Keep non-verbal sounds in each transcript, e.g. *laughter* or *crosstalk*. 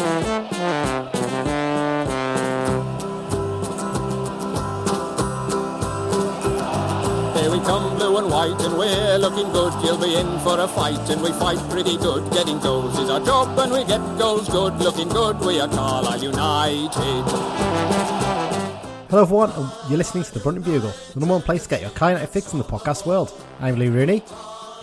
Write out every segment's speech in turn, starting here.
Here we come, blue and white, and we're looking good. You'll be in for a fight, and we fight pretty good. Getting goals is our job, and we get goals good. Looking good, we are Carlisle United. Hello everyone, and you're listening to the Brunton Bugle, the number one place to get your Kai United fix in the podcast world. I'm Lee Rooney.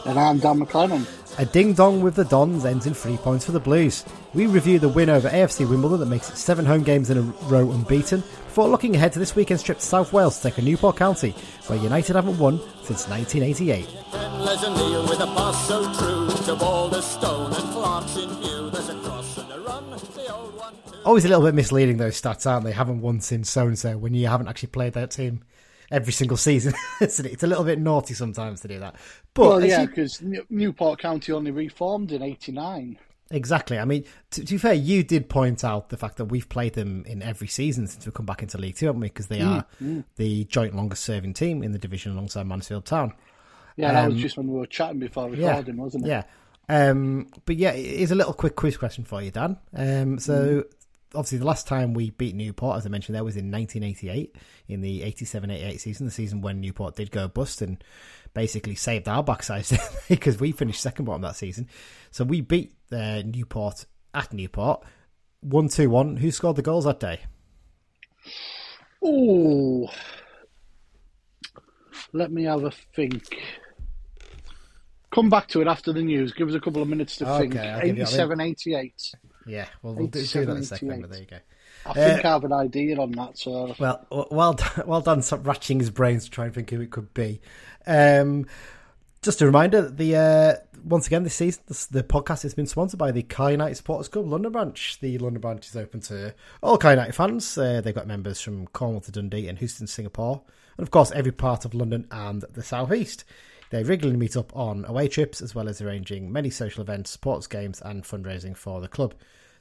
And I'm Dan MacLennan. A ding dong with the Dons ends in three points for the Blues. We review the win over AFC Wimbledon that makes it seven home games in a row unbeaten, before looking ahead to this weekend's trip to South Wales to take on Newport County, where United haven't won since 1988. And Les O'Neill with a pass so true to Balderstone and Clark's in view. There's a cross and a run. The old one too. Always a little bit misleading those stats, aren't they? Haven't won since so and so when you haven't actually played that team every single season. *laughs* isn't it? It's a little bit naughty sometimes to do that. But Well, yeah, you- because Newport County only reformed in '89. Exactly. I mean, to, to be fair, you did point out the fact that we've played them in every season since we've come back into League Two, haven't we? Because they are the joint longest serving team in the division alongside Mansfield Town. Yeah, that Um, was just when we were chatting before Yeah. recording, wasn't it? Yeah. Um, but yeah, here's a little quick quiz question for you, Dan. Um, so obviously, the last time we beat Newport, as I mentioned, there was in 1988 in the 87-88 season, the season when Newport did go bust and basically saved our backsides *laughs* because we finished second bottom that season. So we beat uh, Newport at Newport. One two one. Who scored the goals that day? Oh, let me have a think. Come back to it after the news. Give us a couple of minutes to think. Okay, I'll give you that 87, 88. Yeah, well, we'll do, do that in a second, But there you go. I think I have an idea on that. So Well, well, *laughs* well done. Ratcheting his brains to try and think who it could be. Um, just a reminder: that the uh, once again this season, this, the podcast has been sponsored by the Kai United Supporters Club London branch. The London branch is open to all Kai United fans. Uh, they've got members from Cornwall to Dundee and Houston, Singapore, and of course every part of London and the southeast. They regularly meet up on away trips as well as arranging many social events, sports games, and fundraising for the club.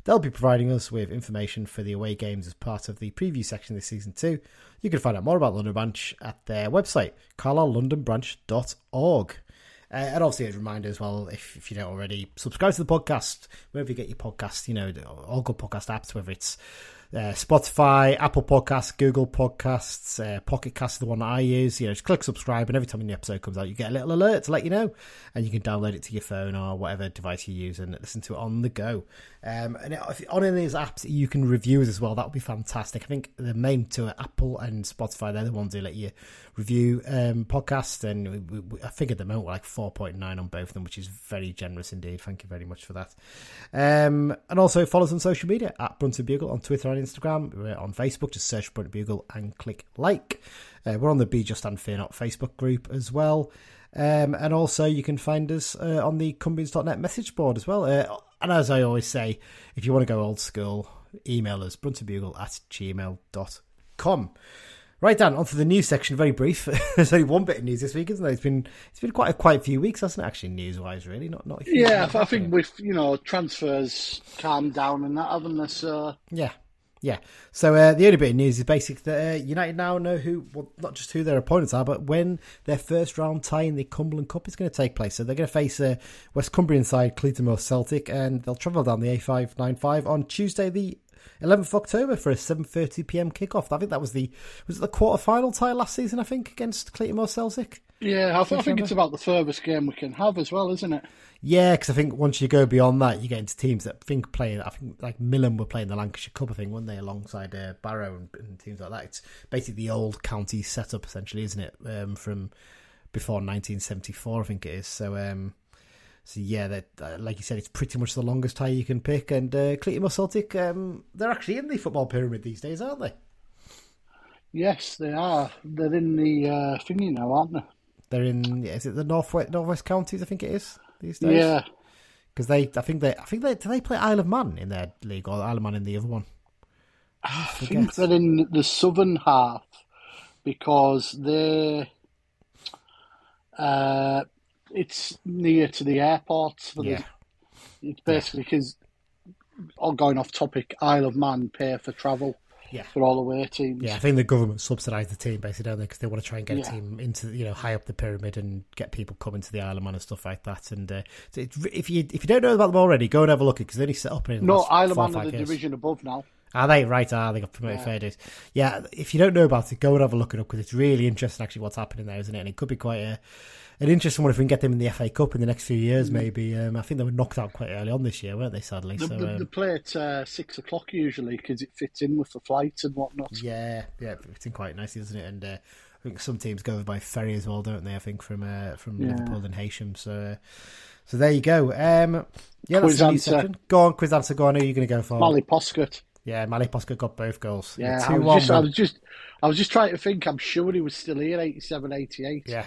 They'll be providing us with information for the away games as part of the preview section this season too. You can find out more about London Branch at their website, carlisle.londonbranch.org. Uh, and obviously, a reminder as well, if, if you don't already, subscribe to the podcast, wherever you get your podcast, you know, all good podcast apps, whether it's uh, Spotify, Apple Podcasts, Google Podcasts, uh, Pocket Cast, the one that I use. You know, just click subscribe, and every time a new episode comes out, you get a little alert to let you know, and you can download it to your phone or whatever device you use and listen to it on the go. Um, and if, on any of these apps, you can review as well. That would be fantastic. I think the main two are Apple and Spotify. They're the ones who let you review um, podcasts, and we, we, I figured them out we're like four point nine on both of them, which is very generous indeed. Thank you very much for that. Um, and also follow us on social media at Brunton Bugle on Twitter and Instagram. We're on Facebook. Just search Brunton Bugle and click like. Uh, we're on the Be Just and Fear Not Facebook group as well. Um, and also, you can find us uh, on the Cumbrians.net message board as well. Uh, and as I always say, if you want to go old school, email us bruntonbugle at gmail.com. Right, Dan, onto the news section. Very brief. *laughs* There's only one bit of news this week, isn't there? It's been it's been quite a quite few weeks, hasn't it? Actually, news wise, really, not not. yeah, I think with you know transfers calmed down and that, haven't they? So Yeah, yeah. So uh, the only bit of news is basically that uh, United now know who, well, not just who their opponents are, but when their first round tie in the Cumberland Cup is going to take place. So they're going to face uh, West Cumbrian side Cleator Moor Celtic, and they'll travel down the A595 on Tuesday, the 11th October, for a 7:30 p.m. kickoff. I think that was the was it the quarter final tie last season. I think against Cleator Moor Celtic. yeah, I, th- I think it's about the furthest game we can have as well, isn't it? Yeah, because I think once you go beyond that, you get into teams that think playing. I think like Millom were playing the Lancashire Cup, I think, weren't they, alongside uh, Barrow and, and teams like that. It's basically the old county setup, essentially, isn't it? Um, from before 1974, I think it is. So, um, so yeah, that uh, like you said, it's pretty much the longest tie you can pick. And uh, Cleator Moor Celtic, um, they're actually in the football pyramid these days, aren't they? Yes, they are. They're in the uh, thingy now, aren't they? They're in. yeah, Is it the northwest northwest counties? I think it is these days. Yeah, because they, I think they, I think they, do they play Isle of Man in their league or Isle of Man in the other one? I forget. think they're in the southern half because they uh, it's near to the airport. So Yeah, It's basically because, all going off topic, Isle of Man pay for travel. Yeah. for all the away teams. Yeah, I think the government subsidise the team basically, don't they? Because they want to try and get Yeah. a team into you know high up the pyramid and get people coming to the Isle of Man and stuff like that. And uh, so it, if you if you don't know about them already, go and have a look because they only set up in the No, Isle of Man are the years. division above now. Are they right? Are they got promoted Yeah. fair days? Yeah. If you don't know about it, go and have a look it up because it's really interesting actually what's happening there, isn't it? And it could be quite a an interesting one if we can get them in the FA Cup in the next few years. Maybe um, I think they were knocked out quite early on this year, weren't they? Sadly, The, so the, um, they play at uh, six o'clock usually because it fits in with the flight and whatnot. Yeah, yeah, it's in quite nicely, isn't it? And uh, I think some teams go by ferry as well, don't they? I think from uh, from Yeah. Liverpool and Heysham. So, uh, so there you go. Um, yeah, that's Quiz answer. Go on, quiz answer. Go on. Who are you going to go for? Mally Poskett. Yeah, Mally Poskett got both goals. Yeah, two I was, just, I was just, I was just trying to think. I'm sure he was still here, 87, 88. Yeah.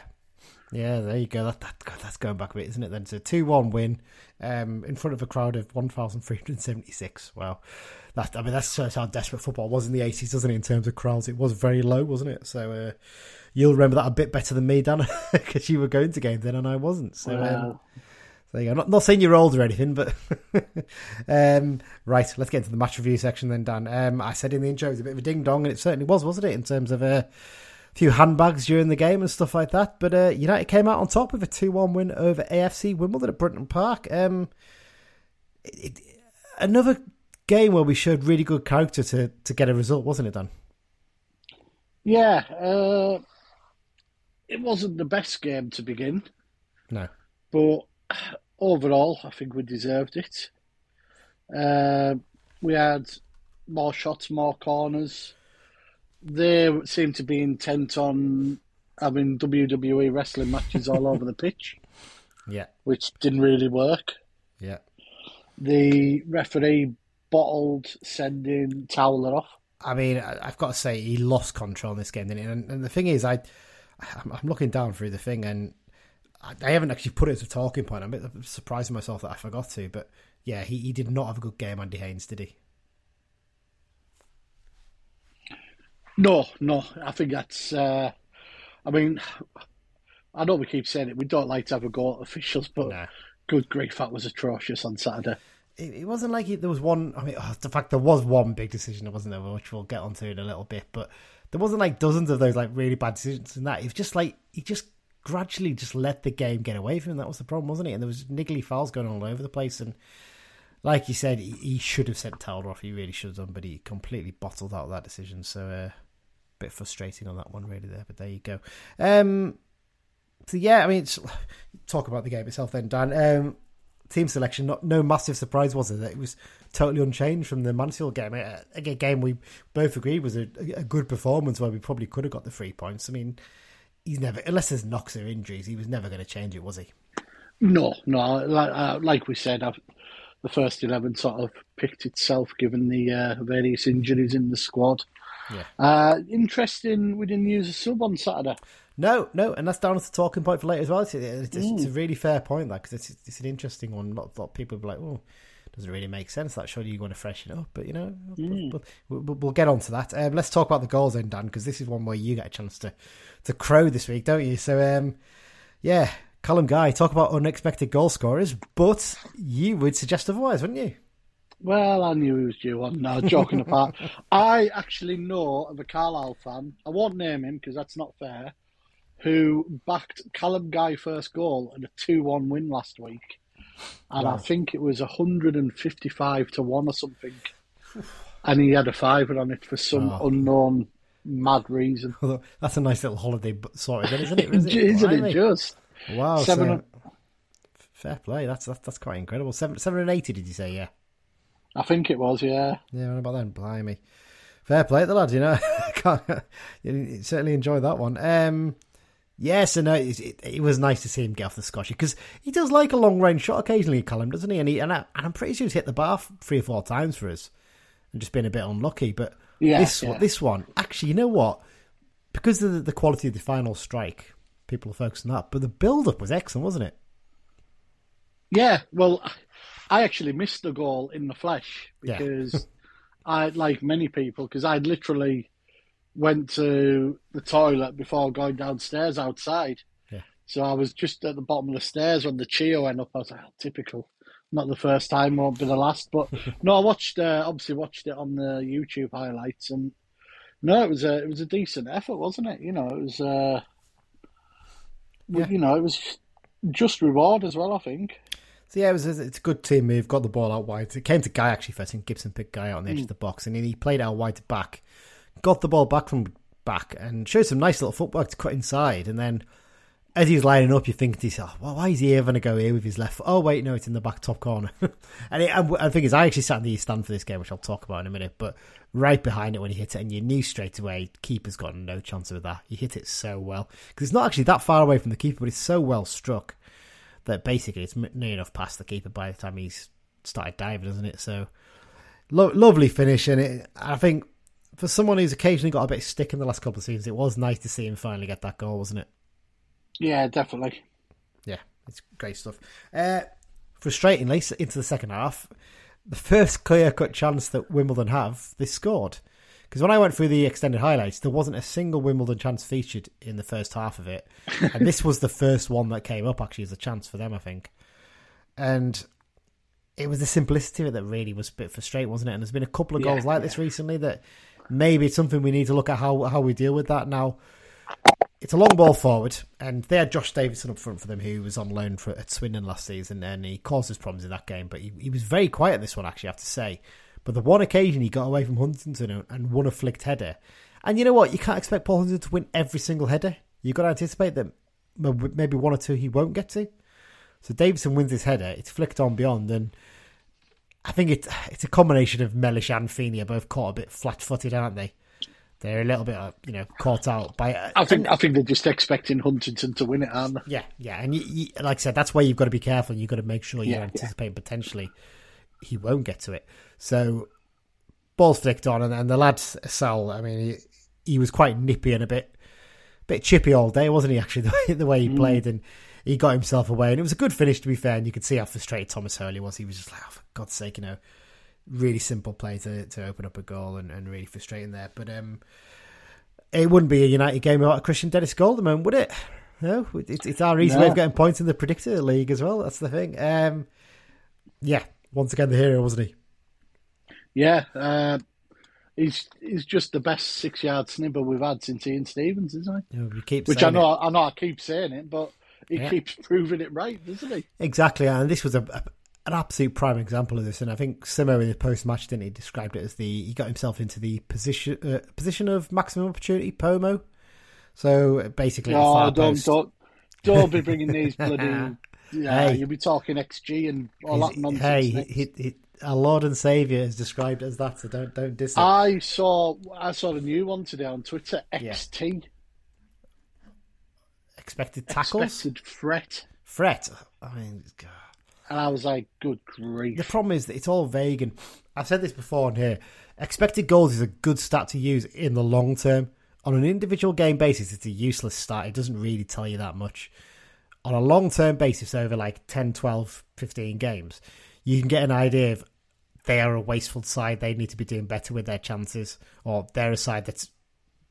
Yeah, there you go. That, that that's going back a bit, isn't it? Then it's a two-one win, um, in front of a crowd of one thousand three hundred seventy-six. Wow, that I mean that's how desperate football was in the eighties, doesn't it? In terms of crowds, it was very low, wasn't it? So uh, you'll remember that a bit better than me, Dan, *laughs* because you were going to games then and I wasn't. So um, Well, there you go. Not, not saying you're old or anything, but *laughs* um, right. Let's get into the match review section then, Dan. Um, I said in the intro it was a bit of a ding dong, and it certainly was, wasn't it? In terms of uh, a few handbags during the game and stuff like that. But uh, United came out on top with a two-one win over AFC Wimbledon at Brunton Park. Um, it, it- another game where we showed really good character to to get a result, wasn't it, Dan? yeah, uh, it wasn't the best game to begin, No. but overall, I think we deserved it. Uh, we had more shots, more corners. They seem to be intent on having WWE wrestling matches all over the pitch, *laughs* Yeah. which didn't really work. Yeah. The referee bottled sending Towler off. I mean, I've got to say he lost control in this game, didn't he? And, and the thing is, I, I'm I'm looking down through the thing, and I, I haven't actually put it as a talking point. I'm a bit surprising myself that I forgot to, but yeah, he, he did not have a good game, Andy Haines, did he? No, no, I think that's. Uh, I mean, I know we keep saying it. We don't like to have a go at officials, but No. good grief, that was atrocious on Saturday. It, it wasn't like he, there was one. I mean, oh, the fact there was one big decision, that wasn't there, which we'll get onto in a little bit, but there wasn't like dozens of those like really bad decisions in that. It was just like he just gradually just let the game get away from him. That was the problem, wasn't it? And there was niggly fouls going on all over the place, and like you said, he, he should have sent Towler off. He really should have done, but he completely bottled out that decision. So, uh, bit frustrating on that one, really. There, but there you go. Um, so yeah, I mean, talk about the game itself then, Dan. Um, team selection, not no massive surprise was it? It was totally unchanged from the Mansfield game. A, a game we both agreed was a, a good performance where we probably could have got the three points. I mean, he's never, unless there's knocks or injuries, he was never going to change it, was he? No, no, like, uh, like we said, I've, the first eleven sort of picked itself given the uh, various injuries in the squad. Yeah. Uh, interesting, we didn't use a sub on Saturday. No, no, and that's down as the talking point for later as well. It's, it's, it's a really fair point, that because it's, it's an interesting one. A lot, a lot of people will be like, "Oh, doesn't really make sense." That surely you want to freshen up, but you know, we'll, we'll, we'll get on to that. Um, let's talk about the goals then, Dan, because this is one where you get a chance to to crow this week, don't you? So, um, yeah, Callum Guy, talk about unexpected goal scorers, but you would suggest otherwise, wouldn't you? Well, I knew he was due on. No, joking apart. *laughs* I actually know of a Carlisle fan, I won't name him because that's not fair, who backed Callum Guy first goal and a 2 1 win last week. And I think it was 155 to 1 or something. And he had a fiver on it for some Oh. unknown mad reason. That's a nice little holiday bu- sorted, then, isn't *laughs* it? Is Isn't it just? Wow, Seven- so, fair play. That's, that's that's quite incredible. Seven seven and eighty, did you say? Yeah. I think it was, yeah. Yeah, what about then? Blimey. Fair play to the lad, you know. *laughs* You certainly enjoyed that one. Um, yes, and no, it, it, it was nice to see him get off the scotch because he does like a long range shot occasionally, Callum, doesn't he? And, he, and, I, and I'm pretty sure he's hit the bar three or four times for us and just been a bit unlucky. But Yeah, this, yeah. one this one, actually, you know what? Because of the, the quality of the final strike, people are focusing on that. But the build up was excellent, wasn't it? Yeah, well, I actually missed the goal in the flesh Yeah. because *laughs* I, like many people, because I literally went to the toilet before going downstairs outside. Yeah. So I was just at the bottom of the stairs when the Chio went up. I was like, oh, typical. not the first time, won't be the last. But *laughs* no, I watched uh, obviously watched it on the YouTube highlights, and no, it was a it was a decent effort, wasn't it? You know, it was uh, Yeah. you know, it was just reward as well. I think. So yeah, it was it's a good team move. Got the ball out wide. It came to Guy actually first, and Gibson picked Guy out on the edge hmm. of the box, and then he played out wide to back. Got the ball back from back and showed some nice little footwork to cut inside. And then as he was lining up, you think to yourself, "Well, why is he ever going to go here with his left?" foot? Oh wait, no, it's in the back top corner. *laughs* and it, I, I think is I actually sat in the stand for this game, which I'll talk about in a minute. But right behind it when he hit it, and you knew straight away, keeper's got no chance with that. He hit it so well because it's not actually that far away from the keeper, but it's so well struck that basically it's near enough past the keeper by the time he's started diving, isn't it? So lo- lovely finish, and it, I think for someone who's occasionally got a bit of stick in the last couple of seasons, it was nice to see him finally get that goal, wasn't it? Yeah, definitely. Yeah, it's great stuff. Uh, frustratingly, into the second half, the first clear cut chance that Wimbledon have, they scored. Because when I went through the extended highlights, there wasn't a single Wimbledon chance featured in the first half of it. *laughs* and this was the first one that came up, actually, as a chance for them, I think. And it was the simplicity of it that really was a bit frustrating, wasn't it? And there's been a couple of Yeah, goals like this recently that maybe it's something we need to look at how, how we deal with that now. It's a long ball forward, and they had Josh Davison up front for them, who was on loan for at Swindon last season, and he caused us problems in that game. But he, he was very quiet in this one, actually, I have to say. But the one occasion he got away from Huntington and won a flicked header. And you know what? You can't expect Paul Huntington to win every single header. You've got to anticipate that maybe one or two he won't get to. So Davison wins this header. It's flicked on beyond, and I think it's it's a combination of Mellish and Feeney are both caught a bit flat-footed, aren't they? They're a little bit, uh, you know, caught out by. I think I think they're just expecting Huntington to win it, aren't they? Yeah, yeah, and you, you, like I said, that's why you've got to be careful. You've got to make sure you Yeah, anticipate potentially he won't get to it. So ball's flicked on, and, and the lad Sal, I mean, he, he was quite nippy and a bit bit chippy all day, wasn't he? Actually, *laughs* the way, the way he played, and he got himself away, and it was a good finish to be fair. And you could see how frustrated Thomas Holy was. He was just like, oh, for God's sake, you know, really simple play to to open up a goal, and, and really frustrating there. But um, it wouldn't be a United game without a Kristian Dennis goal at the moment, would it? No, it's, it's our easy way of getting points in the predictor league as well. That's the thing. Um, yeah, once again the hero, wasn't he? Yeah, uh, he's he's just the best six yard snibber we've had since Ian Stevens, isn't he? You know, we keep Which I know it. I know I keep saying it, but he Yeah. keeps *laughs* proving it right, doesn't he? exactly, and this was a, a an absolute prime example of this. And I think Simo in the post match didn't he described it as the he got himself into the position uh, position of maximum opportunity POMO. So basically, Oh, don't post. don't don't be bringing these *laughs* bloody. Yeah, Hey. you'll be talking XG and all that nonsense. hey, he, he, our Lord and Savior is described as that, so don't don't diss it. I saw I saw a new one today on Twitter. Yeah. XT Expected tackles, expected threat, fret. I mean, God. and I was like, "Good grief. The problem is that it's all vague, and I've said this before on here. Expected goals is a good stat to use in the long term. On an individual game basis, it's a useless stat. It doesn't really tell you that much. On a long term basis, over like 10, 12, 15 games, you can get an idea of they are a wasteful side. They need to be doing better with their chances, or they're a side that's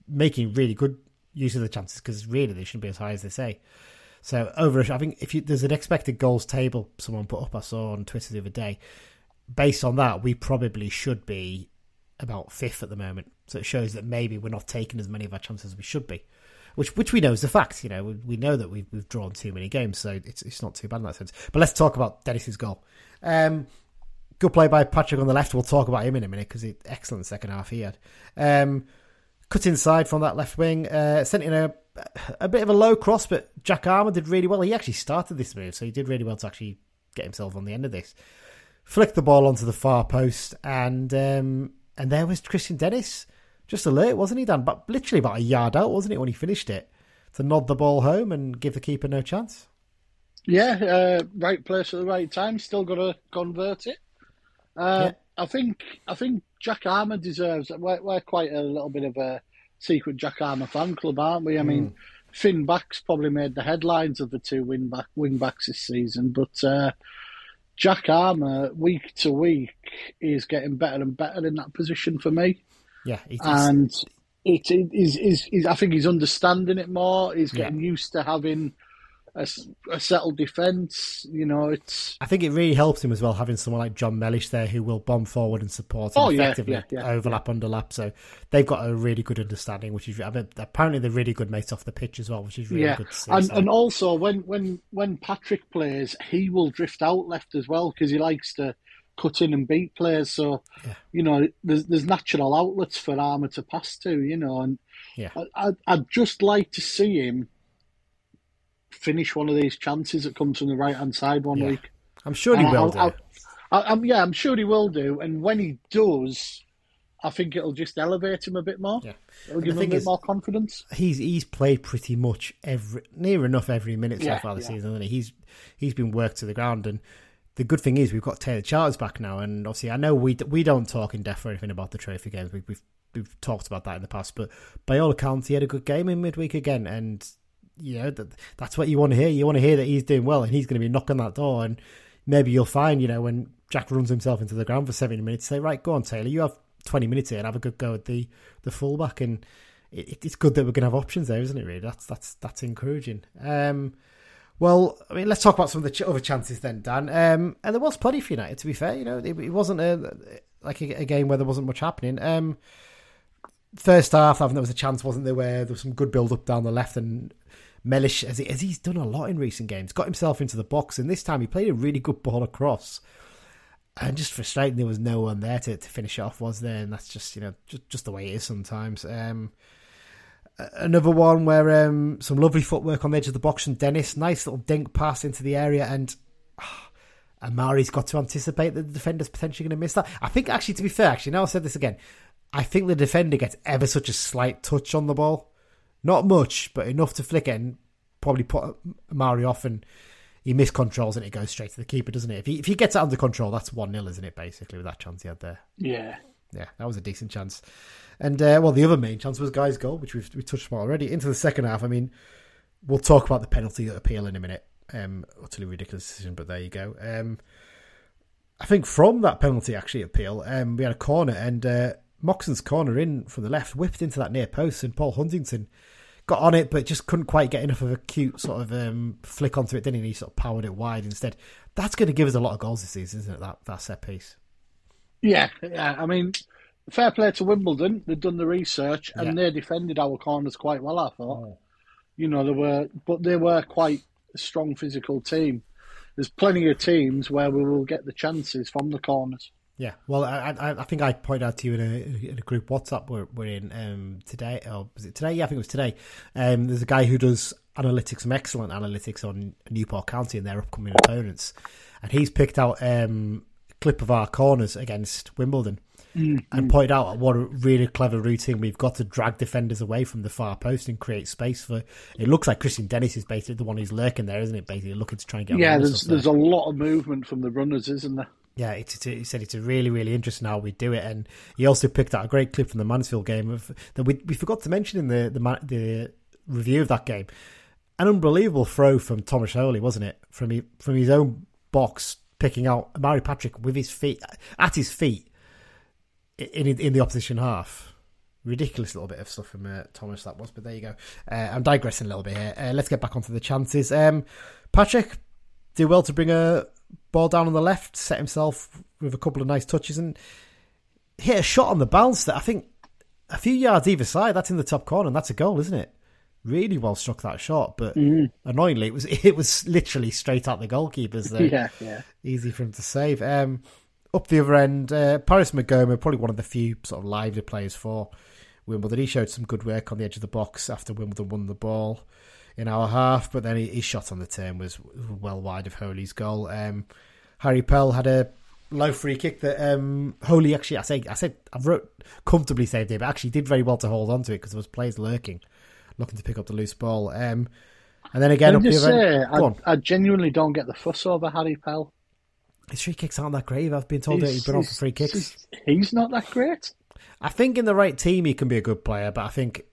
making really good use of the chances because really they shouldn't be as high as they say. So over, I think if you, there's an expected goals table someone put up, I saw on Twitter the other day. Based on that, we probably should be about fifth at the moment. So it shows that maybe we're not taking as many of our chances as we should be, which which we know is a fact. You know, we, we know that we've we've drawn too many games, so it's it's not too bad in that sense. But let's talk about Dennis's goal. Um, good play by Patrick on the left. We'll talk about him in a minute because excellent second half he had. Um, cut inside from that left wing, uh, sent in a a bit of a low cross, but Jack Armer did really well. He actually started this move, so he did really well to actually get himself on the end of this. Flicked the ball onto the far post, and um, and there was Kristian Dennis, just alert, wasn't he, Dan? But literally about a yard out, wasn't it, when he finished it, to nod the ball home and give the keeper no chance. Yeah, uh, right place at the right time. Still got to convert it. Uh, I think I think Jack Armer deserves. We're, we're quite a little bit of a secret Jack Armer fan club, aren't we? I mean, Finn Back's probably made the headlines of the two wing back wing backs this season, but uh, Jack Armour week to week is getting better and better in that position for me, Yeah, and it is is is I think he's understanding it more. He's getting used to having a, a settled defence. You know, it's. I think it really helps him as well having someone like Jon Mellish there who will bomb forward and support him Oh, effectively, yeah, yeah, overlap, underlap. So they've got a really good understanding, which is I mean, apparently they're really good mates off the pitch as well, which is really yeah, good to see. and so- and also when when when Patrick plays, he will drift out left as well because he likes to cut in and beat players. So Yeah. you know, there's there's natural outlets for Armer to pass to. You know, and Yeah. I, I'd, I'd just like to see him finish one of these chances that comes from the right hand side one Yeah. week. I'm sure he will I- do. I, I, I'm, yeah, I'm sure he will do. And when he does, I think it'll just elevate him a bit more. Yeah. It'll give him a bit is- more confidence. he's he's played pretty much every near enough every minute so Yeah, far this yeah. season, hasn't he? He's he's been worked to the ground, and the good thing is we've got Taylor Charters back now, and obviously I know we we don't talk in depth or anything about the trophy games. We, we've we've talked about that in the past, but by all accounts, he had a good game in midweek again, and you know that, that's what you want to hear. You want to hear that he's doing well, and he's going to be knocking that door, and maybe you'll find you know when Jack runs himself into the ground for seventy minutes, say right, go on Taylor, you have twenty minutes here and have a good go at the the fullback and it, it's good that we're going to have options there, isn't it? Really, that's that's that's encouraging. Um, well, I mean, let's talk about some of the other chances then, Dan. Um, and there was plenty for United. To be fair, you know, it, it wasn't a like a, a game where there wasn't much happening. Um, first half, I think there was a chance, wasn't there, where there was some good build up down the left and. Mellish, as, he, as he's done a lot in recent games, got himself into the box, and this time he played a really good ball across. And just frustrating, there was no one there to, to finish it off, was there? And that's just you know just just the way it is sometimes. Um, another one where um, some lovely footwork on the edge of the box from Dennis. Nice little dink pass into the area, and ah, Omari's got to anticipate that the defender's potentially going to miss that. I think, actually, to be fair, actually, now I've said this again, I think the defender gets ever such a slight touch on the ball. Not much, but enough to flick it and probably put Omari off, and he miscontrols and it goes straight to the keeper, doesn't it? If he, if he gets it under control, that's 1 0, isn't it, basically, with that chance he had there? Yeah. Yeah, that was a decent chance. And uh, well, the other main chance was Guy's goal, which we've we touched on already. Into the second half, I mean, we'll talk about the penalty appeal in a minute. Um, utterly ridiculous decision, but there you go. Um, I think from that penalty actually appeal, um, we had a corner and uh, Moxon's corner in from the left whipped into that near post, and Paul Huntington got on it, but just couldn't quite get enough of a cute sort of um, flick onto it, didn't he? He sort of powered it wide instead. That's going to give us a lot of goals this season, isn't it? That that set piece. Yeah, yeah. I mean, fair play to Wimbledon. They've done the research and Yeah. they defended our corners quite well. I thought. You know, they were, but they were quite a strong physical team. There's plenty of teams where we will get the chances from the corners. Yeah, well, I, I, I think I pointed out to you in a, in a group WhatsApp we're, we're in um, today. Or was it today? Yeah, I think it was today. Um, there's a guy who does analytics, some excellent analytics on Newport County and their upcoming opponents, and he's picked out um, a clip of our corners against Wimbledon and pointed out what a really clever routine we've got to drag defenders away from the far post and create space for. It looks like Kristian Dennis is basically the one who's lurking there, isn't it? Basically looking to try and get. Yeah, there's there. there's a lot of movement from the runners, isn't there? Yeah, he said it's a really, really interesting how we do it, and he also picked out a great clip from the Mansfield game of that we we forgot to mention in the the, the review of that game. An unbelievable throw from Thomas Holy, wasn't it? From he, from his own box, picking out Mary Patrick with his feet at his feet in in the opposition half. Ridiculous little bit of stuff from uh, Thomas that was, but there you go. Uh, I'm digressing a little bit here. Uh, let's get back onto the chances. Um, Patrick did well to bring a ball down on the left, set himself with a couple of nice touches, and hit a shot on the bounce that I think a few yards either side. That's in the top corner, and that's a goal, isn't it? Really well struck that shot, but annoyingly, it was *laughs* it was literally straight at the goalkeeper's *laughs* there Yeah, yeah. easy for him to save. Um, up the other end, uh, Paris Maghoma, probably one of the few sort of lively players for Wimbledon. He showed some good work on the edge of the box after Wimbledon won the ball in our half, but then he, his shot on the turn was well wide of Holy's goal. Um, Harry Pell had a low free kick that um, Holy actually, I say, I said, I wrote comfortably saved it, but actually did very well to hold on to it because there was players lurking, looking to pick up the loose ball. Um, and then again, up I the say, on. I, I genuinely don't get the fuss over Harry Pell. His free kicks aren't that great. I've been told that he's been on for free kicks. He's, he's not that great. I think in the right team he can be a good player, but I think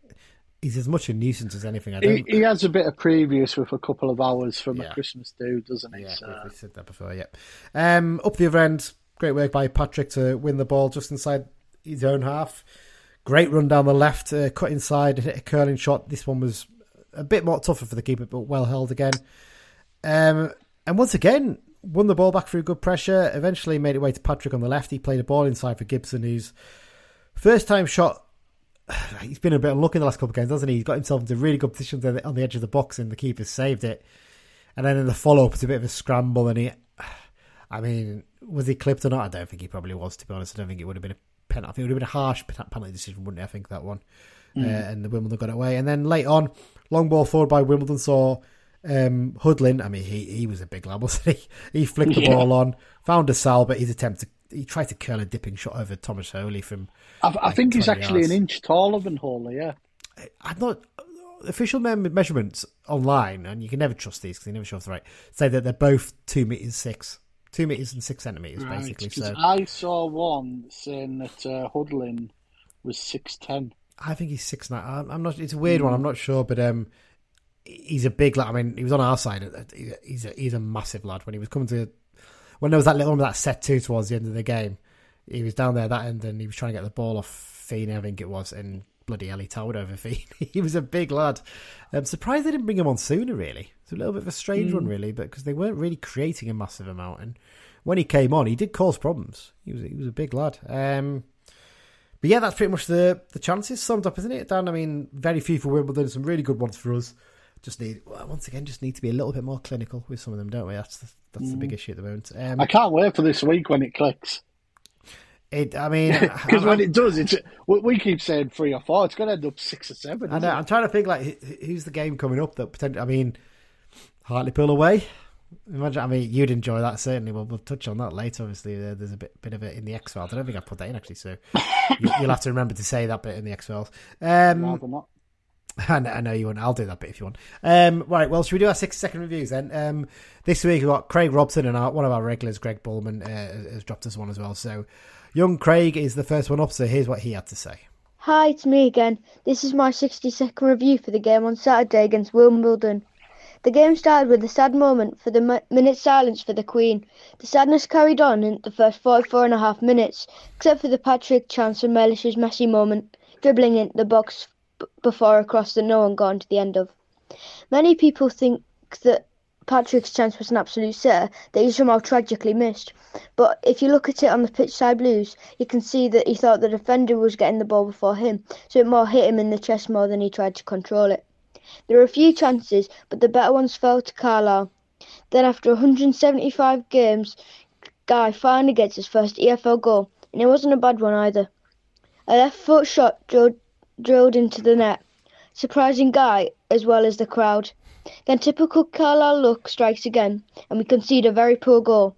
he's as much a nuisance as anything. I don't. He, he has a bit of previous with a couple of hours from Yeah. a Christmas do, doesn't he? yeah, So- we said that before. Yeah. Um, up the other end, great work by Patrick to win the ball just inside his own half. Great run down the left, uh, cut inside, hit a curling shot. This one was a bit more tougher for the keeper, but well held again. Um, and once again, won the ball back through good pressure. Eventually made it way to Patrick on the left. He played a ball inside for Gibson, who's first time shot. *sighs* He's been a bit unlucky in the last couple of games, hasn't he? He's got himself into really good positions on the edge of the box, and the keeper saved it. And then in the follow up, it's a bit of a scramble, and he. *sighs* I mean, was he clipped or not? I don't think he probably was. To be honest, I don't think it would have been a penalty. I think it would have been a harsh penalty decision, wouldn't it? I think that one. Mm. Uh, and the Wimbledon got away. And then late on, long ball forward by Wimbledon saw um, Hudlin. I mean, he he was a big lad, wasn't he? *laughs* He flicked the yeah. ball on, found Assal, but his attempt to he tried to curl a dipping shot over Thomas Holy from. I, I like think he's actually yards. an inch taller than Holy. Yeah, I'm not official measurements online, and you can never trust these because they never show us the right. Say that they're both two meters six, two meters and six centimeters, right, basically. So I saw one saying that uh, Hudlin was six ten. I think he's six nine. I'm, I'm not. It's a weird mm. one. I'm not sure, but um, he's a big lad. I mean, he was on our side. He's a he's a massive lad. When he was coming to, when there was that little one that set two towards the end of the game, he was down there that end and he was trying to get the ball off Feeney, I think it was, and bloody hell, he towered over *laughs* Feeney. he was a big lad. I'm surprised they didn't bring him on sooner. Really, it's a little bit of a strange mm. one, really, but because they weren't really creating a massive amount. And when he came on, he did cause problems. He was he was a big lad. Um, but yeah, that's pretty much the the chances summed up, isn't it, Dan? I mean, very few for Wimbledon, some really good ones for us. Just need once again, just need to be a little bit more clinical with some of them, don't we? That's the, that's mm. the big issue at the moment. Um, I can't wait for this week when it clicks. It, I mean, *laughs* because when it does, it's we keep saying three or four. It's going to end up six or seven. I know. It? I'm trying to think like who's the game coming up that potentially. I mean, Hartlepool away. Imagine, I mean, you'd enjoy that certainly. We'll, we'll touch on that later. Obviously, there's a bit bit of it in the X Files. I don't think I put that in actually, so *laughs* you, will have to remember to say that bit in the X Files. Um, *laughs* I know, I know you want. I'll do that bit if you want. Um, right. Well, should we do our six second reviews then? Um, this week we've got Craig Robson and our, one of our regulars, Greg Bullman, uh, has dropped us one as well. So, young Craig is the first one up. So here's what he had to say. Hi, it's me again. This is my 60 second review for the game on Saturday against Wimbledon. The game started with a sad moment for the minute silence for the Queen. The sadness carried on in the first 44 and a half minutes, except for the Patrick chance and Mellish's messy moment, dribbling into the box before a cross that no one got into the end of. Many people think that Patrick's chance was an absolute sitter that he somehow tragically missed. But if you look at it on the pitch side blues, you can see that he thought the defender was getting the ball before him, so it more hit him in the chest more than he tried to control it. There were a few chances, but the better ones fell to Carlisle. Then, after 175 games, Guy finally gets his first EFL goal, and it wasn't a bad one either. A left foot shot drilled, drilled into the net, surprising Guy as well as the crowd. Then typical Carlisle luck strikes again, and we concede a very poor goal.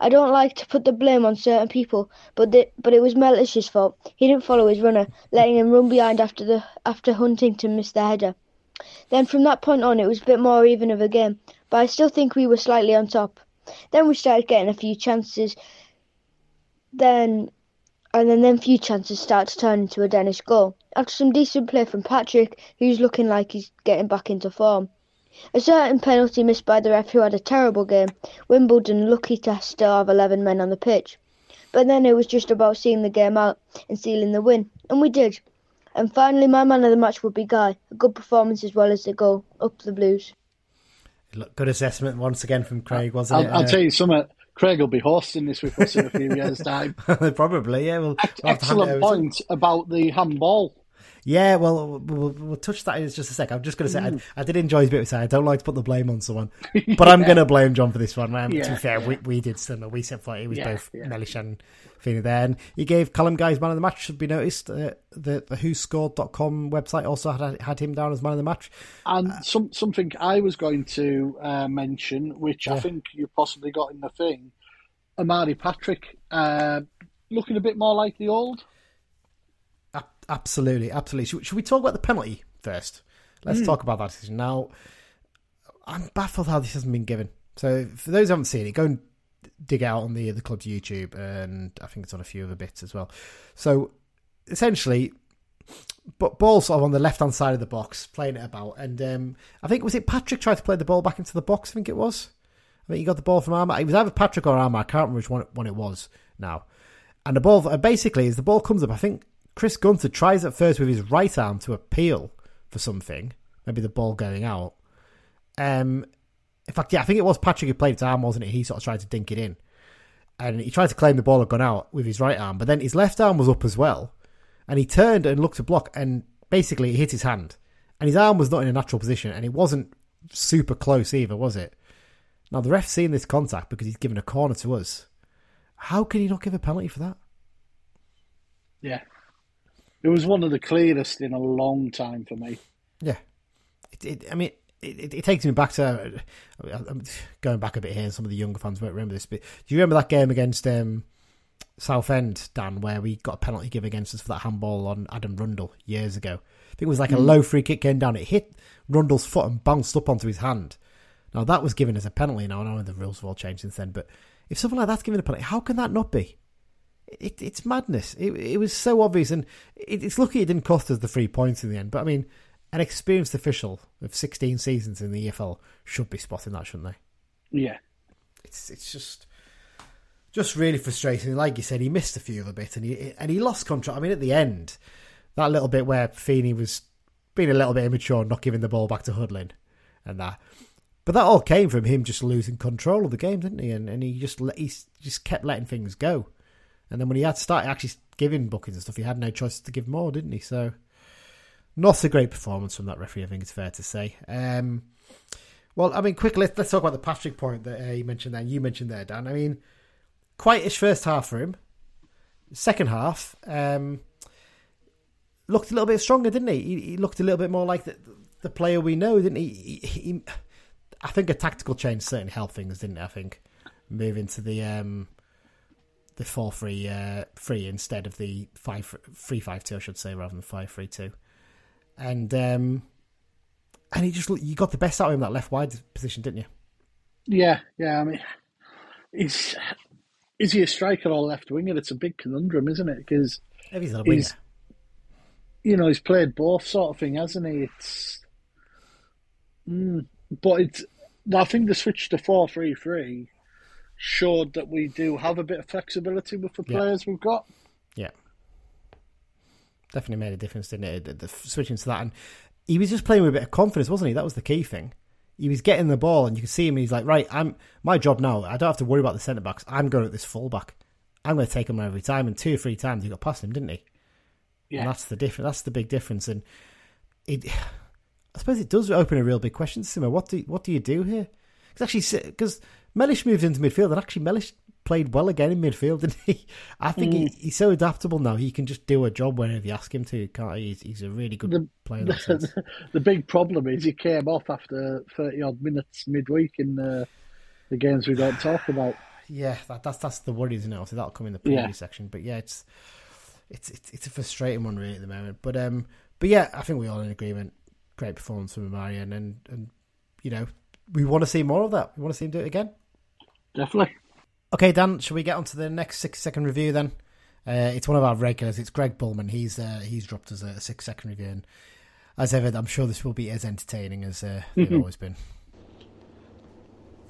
I don't like to put the blame on certain people, but the, but it was Mellish's fault. He didn't follow his runner, letting him run behind after the after Huntington missed the header. Then from that point on it was a bit more even of a game, but I still think we were slightly on top. Then we started getting a few chances. Then and then them few chances start to turn into a Dennis goal. After some decent play from Patrick, who's looking like he's getting back into form. A certain penalty missed by the ref who had a terrible game. Wimbledon lucky to still have 11 men on the pitch. But then it was just about seeing the game out and sealing the win. And we did. And finally, my man of the match would be Guy. A good performance as well as the goal. Up the Blues. Good assessment once again from Craig, wasn't I'll, it? I'll tell you something. Craig will be hosting this with us in a few years' *laughs* time. Probably, yeah. We'll, we'll Excellent point about the handball. Yeah, well, we'll, we'll touch that in just a sec. I'm just going to say, mm. I, I, did enjoy his bit of saying I don't like to put the blame on someone, *laughs* but yeah. I'm going to blame John for this one. Man. Yeah, to be fair, yeah. we, we did similar. We said like it was both Mellish and Feeney there. And he gave Callum Guy's man of the match, should be noticed. Uh, the, the WhoScored.com website also had, had him down as man of the match. And uh, some, something I was going to uh, mention, which I think you possibly got in the thing, Omari Patrick uh, looking a bit more like the old. Absolutely, absolutely. Should, should we talk about the penalty first? Let's mm. talk about that decision. Now, I'm baffled how this hasn't been given. So, for those who haven't seen it, go and dig out on the the club's YouTube, and I think it's on a few other bits as well. So, essentially, but ball sort of on the left hand side of the box, playing it about, and um, I think was it Patrick tried to play the ball back into the box. I think it was. I think he got the ball from Armer. It was either Patrick or Armer. I can't remember which one, one it was now. And the ball, basically, as the ball comes up, I think Chris Gunter tries at first with his right arm to appeal for something, maybe the ball going out. Um, in fact, yeah, I think it was Patrick who played his arm, wasn't it? He sort of tried to dink it in, and he tried to claim the ball had gone out with his right arm, but then his left arm was up as well, and he turned and looked to block, and basically it hit his hand, and his arm was not in a natural position, and it wasn't super close either, was it? Now the ref's seen this contact because he's given a corner to us. How can he not give a penalty for that? Yeah. It was one of the clearest in a long time for me. Yeah, it, it, I mean, it, it, takes me back to I'm going back a bit here. and Some of the younger fans won't remember this, but do you remember that game against um, Southend, Dan, where we got a penalty given against us for that handball on Adam Rundle years ago? I think it was like a mm. low free kick came down. It hit Rundle's foot and bounced up onto his hand. Now that was given as a penalty. Now I know the rules have all changed since then, but if something like that's given a penalty, how can that not be? It, it's madness. It, it was so obvious, and it, it's lucky it didn't cost us the three points in the end. But I mean, an experienced official of 16 seasons in the EFL should be spotting that, shouldn't they? Yeah. It's it's just just really frustrating. Like you said, he missed a few of a bit, and he and he lost control. I mean, at the end, that little bit where Feeney was being a little bit immature, and not giving the ball back to Hudlin, and that. But that all came from him just losing control of the game, didn't he? And and he just let, he just kept letting things go. And then when he had to started actually giving bookings and stuff, he had no choice to give more, didn't he? So not a great performance from that referee, I think it's fair to say. Um, well, I mean, quickly, let's, let's talk about the Patrick point that uh, you mentioned there. You mentioned there, Dan. I mean, quite his first half for him. Second half, um, looked a little bit stronger, didn't he? He, he looked a little bit more like the, the player we know, didn't he? He, he? I think a tactical change certainly helped things, didn't it? I think moving to the um, the four three uh, three instead of the five three five two, I should say, rather than five three two and um, and he just you got the best out of him that left wide position, didn't you? Yeah, yeah. I mean, is is he a striker or left winger? It's a big conundrum, isn't it? Because he's a winger. You know, he's played both sort of thing, hasn't he? It's, mm, but it's. I think the switch to four three three showed that we do have a bit of flexibility with the players yeah. we've got. Yeah definitely made a difference, didn't it? The, the, switching to that, and he was just playing with a bit of confidence, wasn't he? That was the key thing. He was getting the ball, and you could see him. He's like, right, I'm my job now. I don't have to worry about the centre backs. I'm going at this fullback. I'm going to take him every time. And two or three times he got past him, didn't he? Yeah, and that's the difference. That's the big difference. And it, *sighs* I suppose, it does open a real big question, Simo. What do what do you do here? Because actually, because Mellish moves into midfield, and actually Mellish played well again in midfield, *laughs* didn't he? I think mm. he, he's so adaptable now. He can just do a job whenever you ask him to, can't he? He's, he's a really good the, player. *laughs* The, the, big problem is he came off after 30 odd minutes midweek in the, the games we don't talk about. Yeah, that, that's that's the worry, isn't it? Obviously, that'll come in the preview yeah. section. But yeah, it's, it's it's it's a frustrating one really at the moment. But um, but yeah, I think we're all in agreement. Great performance from Marian, and and you know we want to see more of that. We want to see him do it again. Definitely. Okay, Dan, shall we get on to the next six second review then? Uh, it's one of our regulars. It's Greg Bullman. He's uh, he's dropped us a six second review, and as ever, I'm sure this will be as entertaining as uh, they've always been.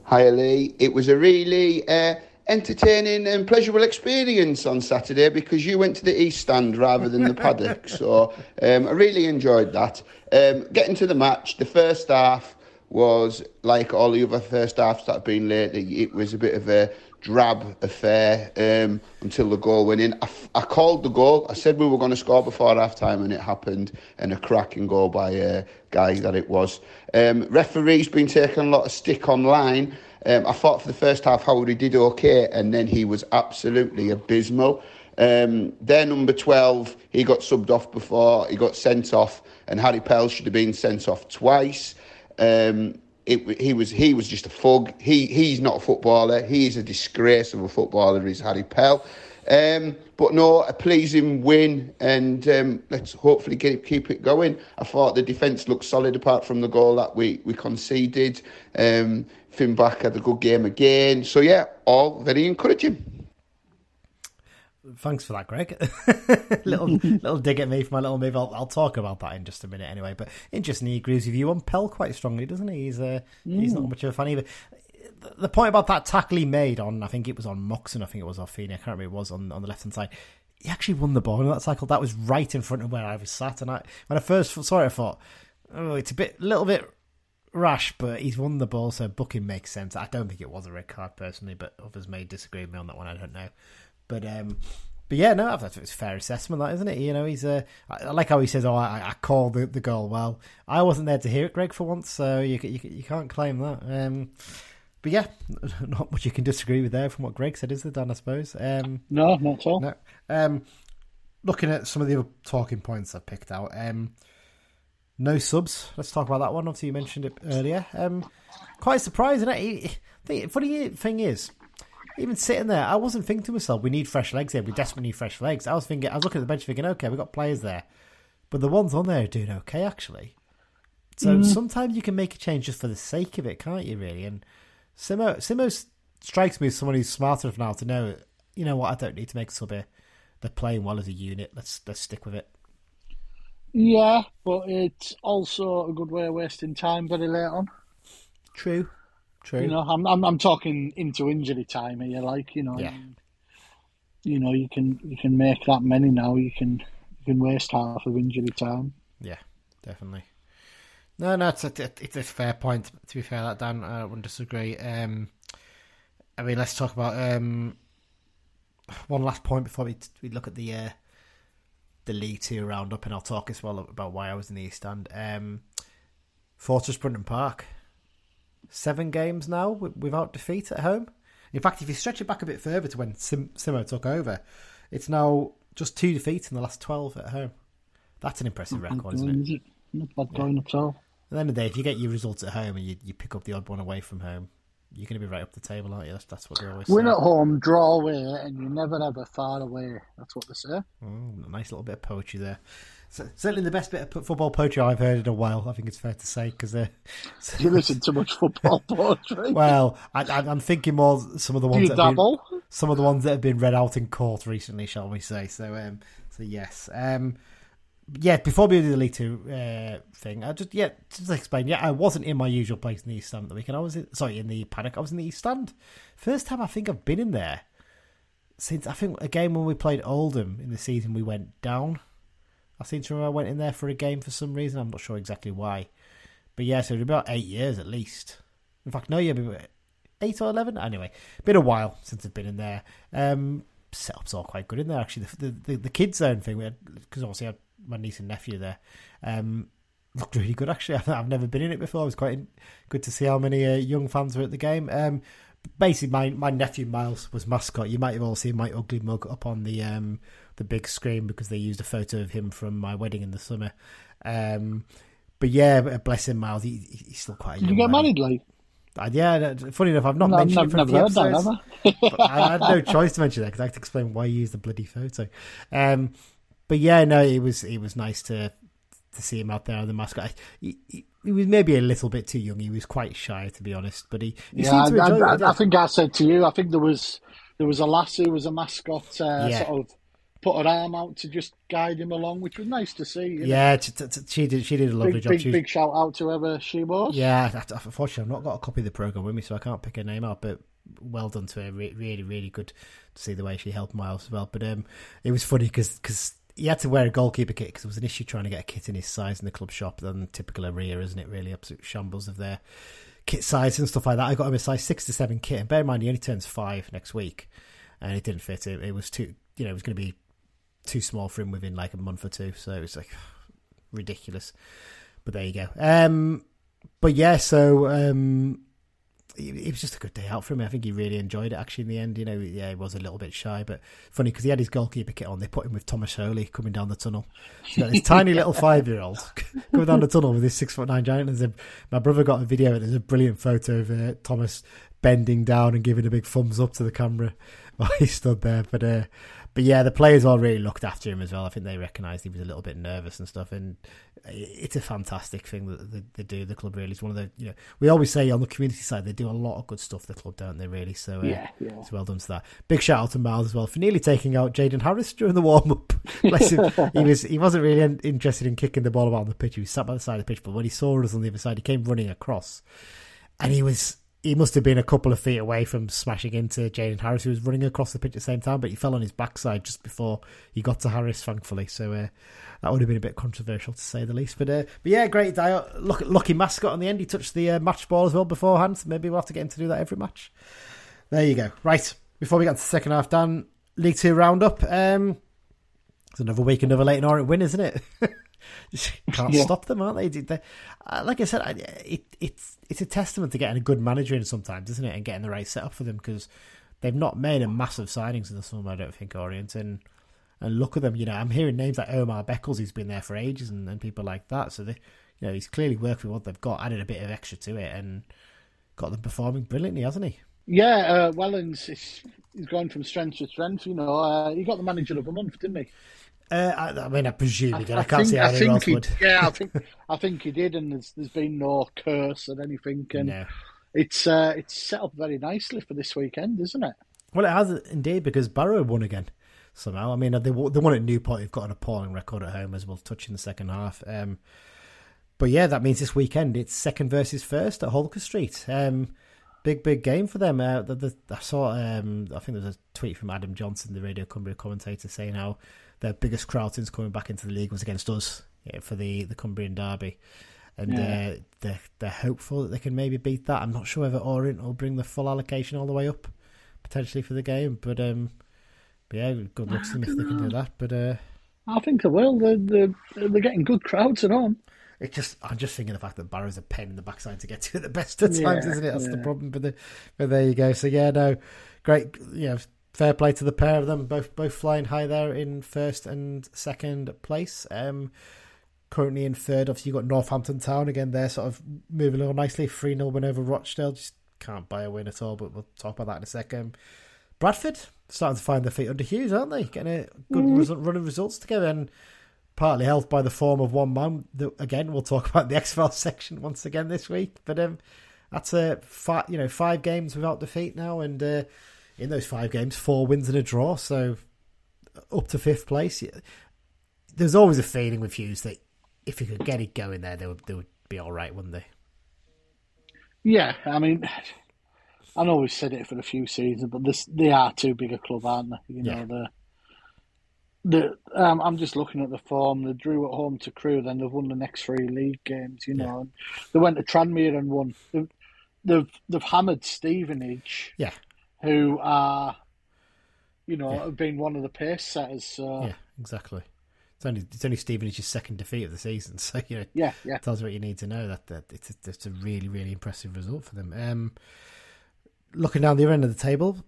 Hi, Lee. It was a really uh, entertaining and pleasurable experience on Saturday because you went to the East Stand rather than the *laughs* paddock. So um, I really enjoyed that. Um, getting to the match, the first half was like all the other first halves that have been lately. It was a bit of a drab affair um, until the goal went in. I, called the goal. I said we were going to score before half time, and it happened. And a cracking goal by a guy that it was. Um, referee's been taking a lot of stick online. Um, I thought for the first half Howard he did okay, and then he was absolutely abysmal. Um, their number 12, he got subbed off before, he got sent off, and Harry Pell should have been sent off twice. Um, it, he was he was just a fug. He he's not a footballer. He is a disgrace of a footballer. Is Harry Pell. Um, but no, a pleasing win, and um, let's hopefully it, keep it going. I thought the defence looked solid apart from the goal that we we conceded. Um, Finback had a good game again. So yeah, all very encouraging. Thanks for that, Greg. *laughs* little little dig at me for my little move. I'll, I'll, talk about that in just a minute anyway. But interesting, he agrees with you on Pell quite strongly, doesn't he? He's uh, mm. he's not mm. much of a fan either. The point about that tackle he made on, I think it was on Moxon, I think it was off Feeney, I can't remember it was on, on the left hand side. He actually won the ball in that cycle. That was right in front of where I was sat. And I, when I first saw it, I thought, oh, it's a bit, little bit rash, but he's won the ball, so booking makes sense. I don't think it was a red card personally, but others may disagree with me on that one. I don't know, but um, but yeah, no, that's it's fair assessment, that isn't it? You know, he's uh, I like how he says, "Oh, I, I called the, the goal." Well, I wasn't there to hear it, Greg, for once, so you you, you can't claim that. Um, but yeah, *laughs* not much you can disagree with there from what Greg said, is there, Dan? I suppose. Um, no, not at all. No. Um, looking at some of the other talking points I've picked out. Um, no subs. Let's talk about that one. Obviously, you mentioned it earlier. Um, quite surprising. Eh? The funny thing is, even sitting there, I wasn't thinking to myself, "We need fresh legs here. We desperately need fresh legs." I was thinking, I was looking at the bench, thinking, "Okay, we've got players there," but the ones on there are doing okay actually. So mm. sometimes you can make a change just for the sake of it, can't you? Really, and Simo Simo strikes me as someone who's smart enough now to know, you know what, I don't need to make a sub here. They're playing well as a unit. Let's let's stick with it. Yeah, but it's also a good way of wasting time very late on. True, true. You know, I'm I'm, I'm talking into injury time here, like you know. Yeah. You know, you can you can make that many now. You can you can waste half of injury time. Yeah, definitely. No, no, it's a, it's a fair point. To be fair, that Dan, I wouldn't disagree. Um, I mean, let's talk about um, one last point before we we look at the uh, the League Two roundup, and I'll talk as well about why I was in the East Stand. Um, Fortress Brunton Park, seven games now without defeat at home. In fact, if you stretch it back a bit further to when Sim- Simo took over, it's now just two defeats in the last twelve at home. That's an impressive record, isn't it? Not bad going yeah. at all. At the end of the day, if you get your results at home and you, you pick up the odd one away from home, you're going to be right up the table, aren't you? That's, that's what they always Win say. at home, draw away, and you're never ever far away. That's what they say. Oh, nice little bit of poetry there. So, certainly the best bit of football poetry I've heard in a while. I think it's fair to say because uh, *laughs* you listen to much football *laughs* poetry. well, I, am thinking more some of the ones that double? Been, some of the ones that have been read out in court recently, shall we say? So, um, so yes. Um, yeah, before we do the League Two uh, thing, I just yeah, just explain. Yeah, I wasn't in my usual place in the East Stand the weekend. I was in, sorry in the paddock. I was in the East Stand. First time I think I've been in there since I think a game when we played Oldham in the season we went down. I seem to remember I went in there for a game for some reason. I'm not sure exactly why, but yeah, so it about eight years at least. In fact, no, yeah, eight or eleven. Anyway, been a while since I've been in there. Um, setup's all quite good in there actually. The the, the, the kids zone thing because obviously I my niece and nephew there. Um, looked really good actually. *laughs* I've never been in it before. It was quite good to see how many uh, young fans were at the game. Um, basically, my my nephew Miles was mascot. You might have all seen my ugly mug up on the um, the big screen because they used a photo of him from my wedding in the summer. Um, but yeah, bless him, Miles. He, he's still quite. Did you get married, like? Yeah, funny enough, I've not no, mentioned I've it from the episodes. That, I had no choice to mention that because I had to explain why you used the bloody photo. Um, but yeah, no, it was it was nice to to see him out there on the mascot. He, he, he, was maybe a little bit too young. He was quite shy, to be honest. But he, he yeah, I, I, it, I, think I said to you, I think there was there was a lass who was a mascot, uh, yeah. sort of put her arm out to just guide him along, which was nice to see. Yeah, t- t- t- she did. She did a lovely big, job. Big, big shout out to whoever she was. Yeah, unfortunately, I've not got a copy of the program with me, so I can't pick her name out. But well done to her. Re- really, really good to see the way she helped Miles as well. But um, it was funny because because he had to wear a goalkeeper kit because there was an issue trying to get a kit in his size in the club shop. Than typical area, isn't it? Really absolute shambles of their kit size and stuff like that. I got him a size six to seven kit, and bear in mind he only turns five next week, and it didn't fit. It, it was too, you know, it was going to be too small for him within like a month or two. So it was like *sighs* ridiculous. But there you go. Um, but yeah, so um, it was just a good day out for him. I think he really enjoyed it actually in the end. You know, yeah, he was a little bit shy, but funny because he had his goalkeeper kit on. They put him with Thomas Holy coming down the tunnel. So this tiny little *laughs* five year old *laughs* coming down the tunnel with his six foot nine giant. And my brother got a video. And there's a brilliant photo of uh, Thomas bending down and giving a big thumbs up to the camera *laughs* while he stood there. But uh, but yeah, the players all really looked after him as well. I think they recognised he was a little bit nervous and stuff. And it's a fantastic thing that they, do. The club really is one of the you know we always say on the community side they do a lot of good stuff. The club don't they really? So uh, yeah, yeah, it's well done to that. Big shout out to Miles as well for nearly taking out Jayden Harris during the warm up. *laughs* he was he wasn't really interested in kicking the ball about on the pitch. He was sat by the side of the pitch, but when he saw us on the other side, he came running across, and he was he must have been a couple of feet away from smashing into Jayden Harris, who was running across the pitch at the same time, but he fell on his backside just before he got to Harris, thankfully. So uh, that would have been a bit controversial to say the least. But uh, but yeah, great day. Look, lucky mascot on the end. He touched the uh, match ball as well beforehand. So maybe we'll have to get him to do that every match. There you go. Right before we get to the second half, Dan, League Two roundup. Um, it's another week, another Leyton Orient win, isn't it? *laughs* *laughs* can't yeah. stop them, aren't they? they uh, like I said, I, it, it's it's a testament to getting a good manager in sometimes, isn't it? And getting the right setup for them because they've not made a massive signings in the summer, I don't think, Orient. And and look at them, you know, I'm hearing names like Omar Beckles, who's been there for ages, and, and people like that. So they, you know, he's clearly worked with what they've got, added a bit of extra to it, and got them performing brilliantly, hasn't he? Yeah, uh, Wellens, he's gone from strength to strength. You know, uh, he got the manager of the month, didn't he? Uh, I, I, mean, I presume he did. I, I can't think, see how anyone else would. Yeah, I think I think he did, and there's there's been no curse or anything, *laughs* and no. it's uh, it's set up very nicely for this weekend, isn't it? Well, it has indeed because Barrow won again somehow. I mean, they they won at Newport. They've got an appalling record at home, as we'll touch in the second half. Um, but yeah, that means this weekend it's second versus first at Holker Street. Um, big big game for them. Uh, the, the, I saw um, I think there was a tweet from Adam Johnson, the Radio Cumbria commentator, saying how their biggest crowd since coming back into the league was against us yeah, for the, the Cumbrian derby. And yeah. uh, they're, they're hopeful that they can maybe beat that. I'm not sure whether Orient will bring the full allocation all the way up, potentially, for the game. But, um, but yeah, good luck to them if they can do that. But uh, I think they will. They're, they're, they're getting good crowds at home. It just I'm just thinking the fact that Barrow's a pain in the backside to get to at the best of times, yeah, isn't it? That's yeah. the problem. But the, but there you go. So yeah, no, great. You know, fair play to the pair of them, both both flying high there in first and second place. Um, currently in third, obviously you've got Northampton Town again. They're sort of moving along nicely. Three 0 win over Rochdale. Just can't buy a win at all, but we'll talk about that in a second. Bradford starting to find their feet under Hughes, aren't they? Getting a good mm. result, run of results together, and partly helped by the form of one man. That, again, we'll talk about the *laughs* X Files section once again this week. But um, that's a five, you know, five games without defeat now, and. Uh, in those five games, four wins and a draw, so up to fifth place. There's always a feeling with Hughes that if he could get it going there, they would they would be all right, wouldn't they? Yeah, I mean, I know we've said it for a few seasons, but this they are too big a club, aren't they? You know, yeah. the the um, I'm just looking at the form. They drew at home to Crewe, then they've won the next three league games. You know, yeah. they went to Tranmere and won. They've, they've they've hammered Stevenage. Yeah, who are, you know, yeah. have been one of the pace setters. So. Yeah, exactly. It's only it's only Stevenage's second defeat of the season, *laughs* so you know, yeah, yeah, tells you what you need to know. That that it's a, it's a really really impressive result for them. Um, looking down the other end of the table, do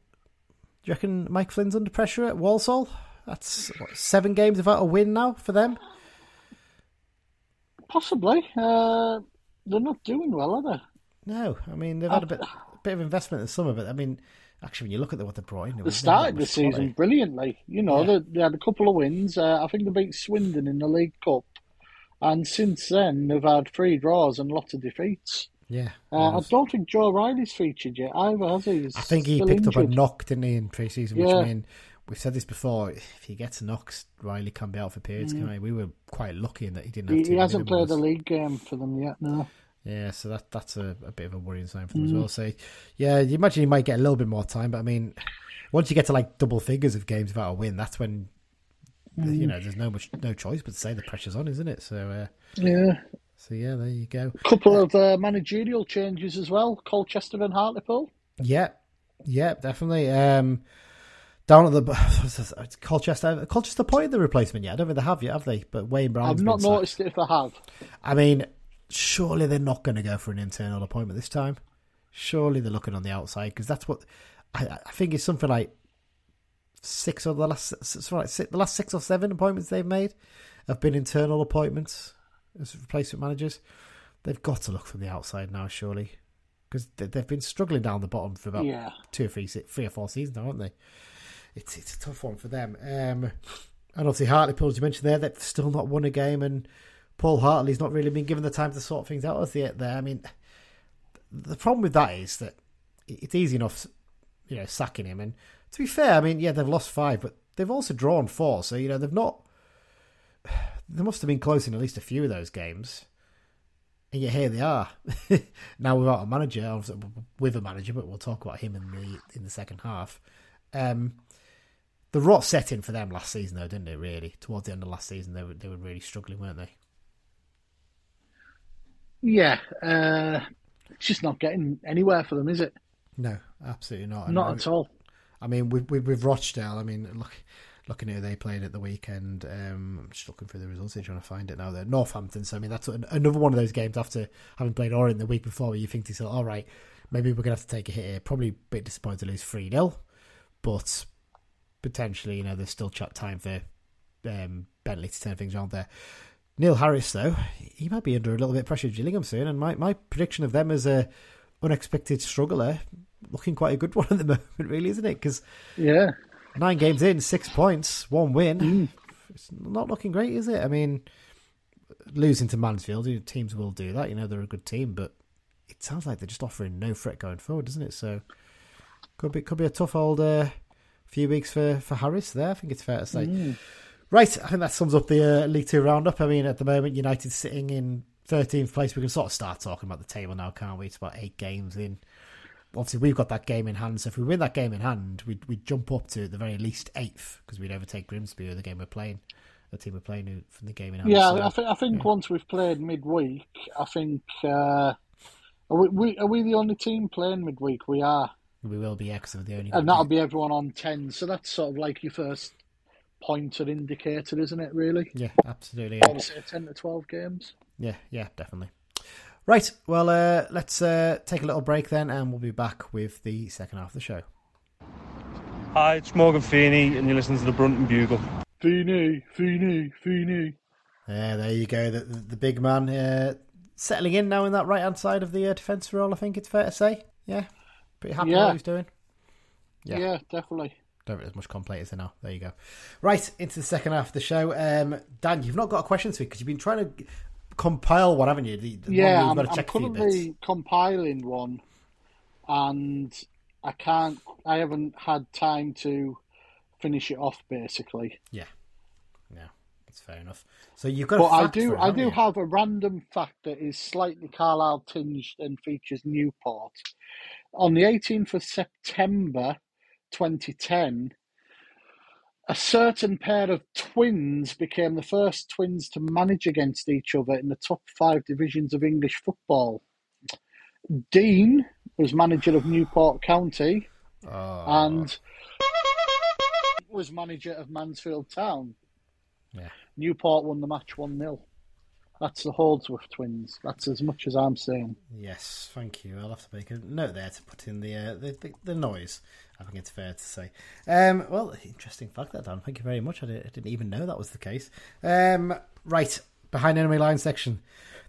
you reckon Mike Flynn's under pressure at Walsall? That's what, seven games without a win now for them. Possibly. Uh, they're not doing well, are they? No, I mean they've had a bit, a bit of investment in the summer, but I mean Actually, when you look at what they brought in, they started the season quality. brilliantly. You know, yeah. they, they, had a couple of wins. Uh, I think they beat Swindon in the League Cup, and since then they've had three draws and lots of defeats. Yeah, uh, I don't think Joe Riley's featured yet either, has he? He's I think he picked injured. up a knock, didn't he, in pre-season? Which yeah. I mean, we've said this before. If he gets knocks, Riley can be out for periods. Mm. Can We were quite lucky in that he didn't. He, he hasn't played a league game for them yet. No. Yeah, so that that's a, a bit of a worrying sign for them mm. as well. So, yeah, you imagine you might get a little bit more time, but I mean, once you get to like double figures of games without a win, that's when mm. you know there's no much no choice but to say the pressure's on, isn't it? So, uh, yeah. So yeah, there you go. A couple uh, of uh, managerial changes as well. Colchester and Hartlepool. Yeah, yeah, definitely. Um, down at the *sighs* Colchester, Colchester appointed the replacement yet. I don't think they have yet, have they? But Wayne Brown. I've not noticed it if they have. I mean, surely they're not going to go for an internal appointment this time. Surely they're looking on the outside because that's what I, I, think it's something like six of the last sorry, six, the last six or seven appointments they've made have been internal appointments as replacement managers. They've got to look from the outside now, surely, because they've been struggling down the bottom for about yeah. two or three, three or four seasons now, haven't they? It's it's a tough one for them. Um, and obviously Hartlepool, as you mentioned there, they've still not won a game and Paul Hartley's not really been given the time to sort things out as yet. There, I mean, the problem with that is that it's easy enough, you know, sacking him. And to be fair, I mean, yeah, they've lost five, but they've also drawn four. So you know, they've not. *sighs* They must have been close in at least a few of those games. And yet here they are *laughs* now without a manager, with a manager, but we'll talk about him in the in the second half. Um, the rot set in for them last season, though, didn't it? Really, towards the end of last season, they were they were really struggling, weren't they? Yeah, uh, it's just not getting anywhere for them, is it? No, absolutely not. Not at all. I mean, with, with, with Rochdale, I mean, look, looking at who they played at the weekend, um, I'm just looking through the results here, trying to find it now. They're Northampton, so I mean, that's another one of those games after having played Orient the week before where you think to yourself, all right, maybe we're going to have to take a hit here. Probably a bit disappointed to lose 3 0, but potentially, you know, there's still time for um, Bentley to turn things around there. Neil Harris, though, he might be under a little bit of pressure of Gillingham soon, and my, my prediction of them as a unexpected struggler, looking quite a good *laughs* one at the moment, really, isn't it? Because yeah, nine games in, six points, one win. Mm. It's not looking great, is it? I mean, losing to Mansfield, teams will do that. You know, they're a good team, but it sounds like they're just offering no threat going forward, doesn't it? So could be could be a tough old uh, few weeks for, for Harris there. I think it's fair to say. Mm. Right, I think that sums up the uh, League Two roundup. I mean, at the moment, United sitting in 13th place. We can sort of start talking about the table now, can't we? It's about eight games in. Obviously, we've got that game in hand. So if we win that game in hand, we'd, we'd jump up to the very least eighth because we'd overtake Grimsby or the game we're playing, the team we're playing from the game in hand. Yeah, so, I think I think yeah. once we've played midweek, I think uh, are we, are we the only team playing midweek? We are. We will be X of the only, and that'll be everyone on ten. So that's sort of like your first pointer indicator, isn't it? Really? Yeah, absolutely. Yeah. Say ten to twelve games. Yeah, yeah, definitely. Right. Well, uh, let's uh, take a little break then, and we'll be back with the second half of the show. Hi, it's Morgan Feeney, and you're listening to the Brunton Bugle. Feeney, Feeney, Feeney. Yeah, there you go. The, the, the big man uh, settling in now in that right hand side of the uh, defence role. I think it's fair to say. Yeah, Pretty happy yeah. what he's doing. Yeah, yeah definitely. Don't think there's much there now. There you go. Right into the second half of the show. Um, Dan, you've not got a question to me because you've been trying to compile one, haven't you? The, the yeah, I'm, I'm currently compiling one, and I can't. I haven't had time to finish it off. Basically. Yeah. Yeah, that's fair enough. So you've got. But I do. It, I do you? have a random fact that is slightly Carlisle tinged and features Newport. On the 18th of September 2010, a certain pair of twins became the first twins to manage against each other in the top five divisions of English football. Dean was manager of Newport County, oh. and was manager of Mansfield Town. Yeah. Newport won the match 1 0. That's the Holdsworth twins. That's as much as I'm saying. Yes, thank you. I'll have to make a note there to put in the uh, the, the, noise. I think it's fair to say. Um, well, interesting fact that Dan. Thank you very much. I, did, not even know that was the case. Um, right behind enemy line section.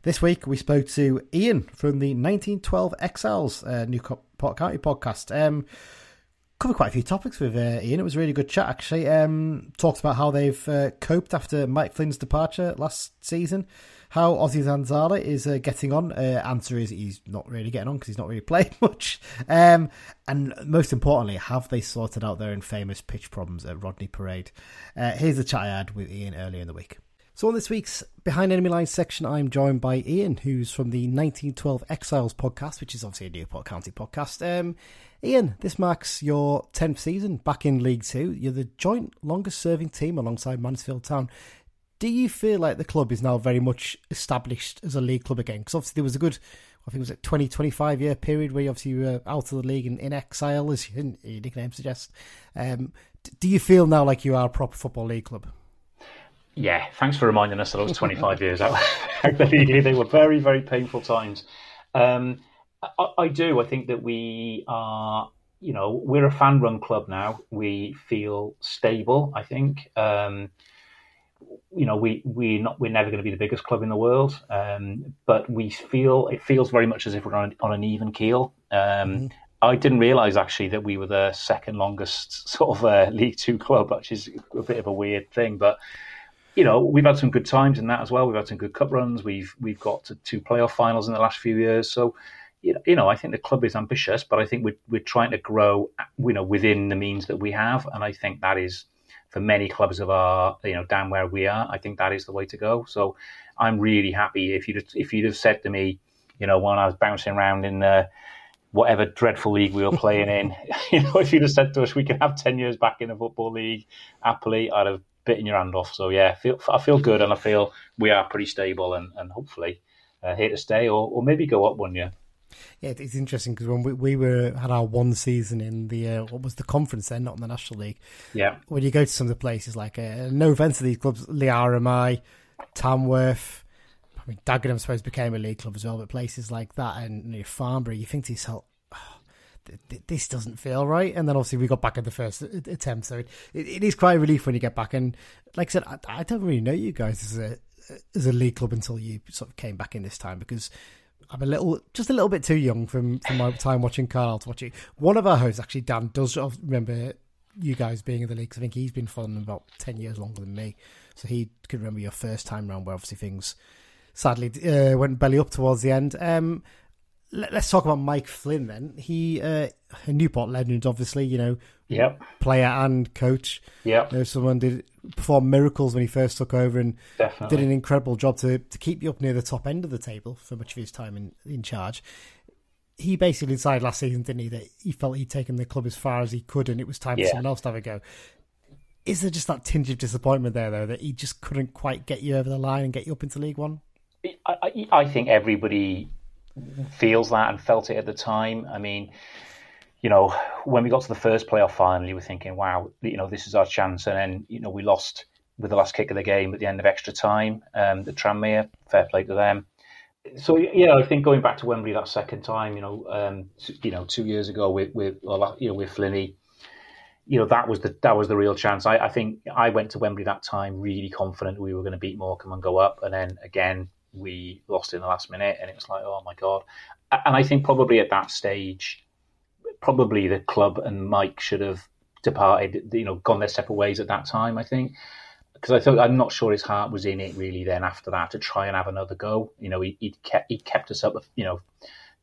This week we spoke to Ian from the 1912 Exiles uh, Newport County podcast. Um, covered quite a few topics with uh, Ian. It was a really good chat, actually. Um, talked about how they've uh, coped after Mike Flynn's departure last season how Ozzy Zanzala is uh, getting on. Uh, answer is he's not really getting on because he's not really *laughs* played much. Um, and most importantly, have they sorted out their infamous pitch problems at Rodney Parade? Uh, here's the chat I had with Ian earlier in the week. So on this week's Behind Enemy Lines section, I'm joined by Ian, who's from the 1912 Exiles podcast, which is obviously a Newport County podcast. Um, Ian, this marks your 10th season back in League Two. You're the joint longest serving team alongside Mansfield Town do you feel like the club is now very much established as a league club again? Because obviously there was a good, I think it was a 20, 25 year period where you obviously were out of the league in, in exile, as your nickname suggests. Um, do you feel now like you are a proper football league club? Yeah, thanks for reminding us that I was 25 years *laughs* out of the league. They were very, very painful times. Um, I, I do. I think that we are you know, we're a fan run club now. We feel stable, I think. Um, you know, we we're not we're never going to be the biggest club in the world, um, but we feel it feels very much as if we're on, on an even keel. Um, mm-hmm. I didn't realise actually that we were the second longest *laughs* sort of uh, League Two club, which is a bit of a weird thing. But you know, we've had some good times in that as well. We've had some good cup runs. We've we've got to two playoff finals in the last few years. So you know, I think the club is ambitious, but I think we're we're trying to grow, you know, within the means that we have, and I think that is for many clubs of our, you know, down where we are, I think that is the way to go. So I'm really happy if you'd if you'd have said to me, you know, when I was bouncing around in the whatever dreadful league we were playing in, *laughs* *laughs* you know, if you'd have said to us we can have ten years back in the football league happily, I'd have bitten your hand off. So yeah, I feel I feel good, and I feel we are pretty stable, and and hopefully uh, here to stay, or or maybe go up one year. Yeah, it's interesting because when we, we were had our one season in the uh, what was the conference then, not in the National League. Yeah. When you go to some of the places like uh, no offense to these clubs, Leigh RMI, Tamworth. I mean, Dagenham, I suppose, became a league club as well, but places like that and you know, Farnborough, you think to yourself, oh, this doesn't feel right. And then obviously we got back at the first attempt, so it, it is quite a relief when you get back. And like I said, I, I don't really know you guys as a as a league club until you sort of came back in this time because I'm a little, just a little bit too young from from my time watching Carlisle to watch it. One of our hosts, actually, Dan, does remember you guys being in the league. I think he's been following them about ten years longer than me, so he could remember your first time round, where obviously things sadly uh, went belly up towards the end. Um, let, us talk about Mike Flynn then. He uh, Newport legend, obviously. You know, yep. player and coach. Yeah, you know, someone did perform miracles when he first took over and Definitely. did an incredible job to to keep you up near the top end of the table for much of his time in in charge. He basically decided last season, didn't he, that he felt he'd taken the club as far as he could, and it was time yeah. for someone else to have a go. Is there just that tinge of disappointment there, though, that he just couldn't quite get you over the line and get you up into League One? I, I think everybody feels that and felt it at the time. I mean, you know, when we got to the first playoff final, you were thinking, wow, you know, this is our chance. And then, you know, we lost with the last kick of the game at the end of extra time. Um, the Tranmere, fair play to them. So yeah, I think going back to Wembley that second time, you know, um, you know, two years ago with with you know with Flinny, you know that was the that was the real chance. I, I think I went to Wembley that time really confident we were going to beat Morecambe and go up, and then again we lost in the last minute, and it was like, oh my god. And I think probably at that stage, probably the club and Mike should have departed, you know, gone their separate ways at that time. I think because I thought I'm not sure his heart was in it really. Then after that, to try and have another go, you know, he he kept he kept us up, you know.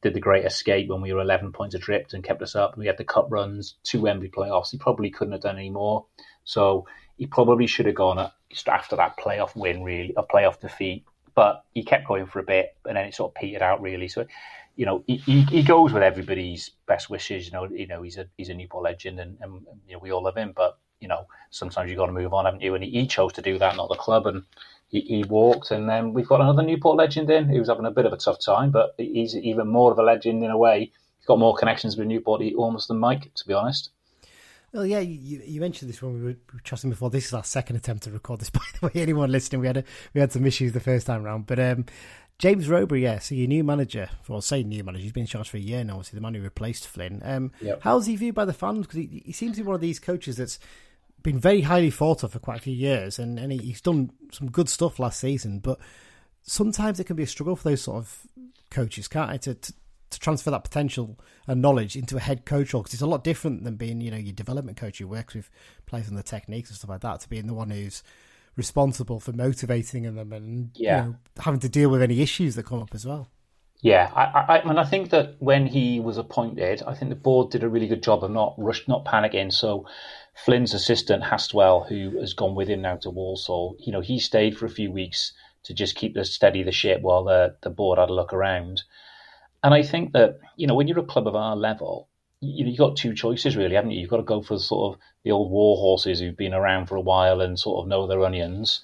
Did the great escape when we were 11 points adrift and kept us up. We had the cup runs, two Wembley playoffs. He probably couldn't have done any more. So he probably should have gone after that playoff win, really, a playoff defeat but he kept going for a bit, and then it sort of petered out really. So, you know, he, he, he goes with everybody's best wishes. You know, you know he's a he's a Newport legend, and, and you know we all love him. But you know, sometimes you've got to move on, haven't you? And he, chose to do that, not the club, and he, he, walked. And then we've got another Newport legend in who's having a bit of a tough time, but he's even more of a legend in a way. He's got more connections with Newport almost than Mike, to be honest. Well, yeah, you, you mentioned this when we were, chatting before. This is our second attempt to record this. *laughs* By the way, anyone listening, we had a, we had some issues the first time round. But um, James Rowberry, yeah, so your new manager, well, say new manager, he's been in charge for a year now. Obviously, the man who replaced Flynn. Um, yep. How's he viewed by the fans? Because he, he seems to be one of these coaches that's been very highly thought of for quite a few years, and, and he, he's done some good stuff last season. But sometimes it can be a struggle for those sort of coaches, can't it? To, to, to transfer that potential and knowledge into a head coach role because it's a lot different than being you know your development coach who works with players and the techniques and stuff like that to being the one who's responsible for motivating them and yeah. you know, having to deal with any issues that come up as well. Yeah, I, I, and I think that when he was appointed, I think the board did a really good job of not rush, not panicking. So Flynn's assistant Hatswell, who has gone with him now to Walsall, you know, he stayed for a few weeks to just keep the steady the ship while the the board had a look around. And I think that, you know, when you're a club of our level, you know, you've got two choices really, haven't you? You've got to go for sort of the old war horses who've been around for a while and sort of know their onions,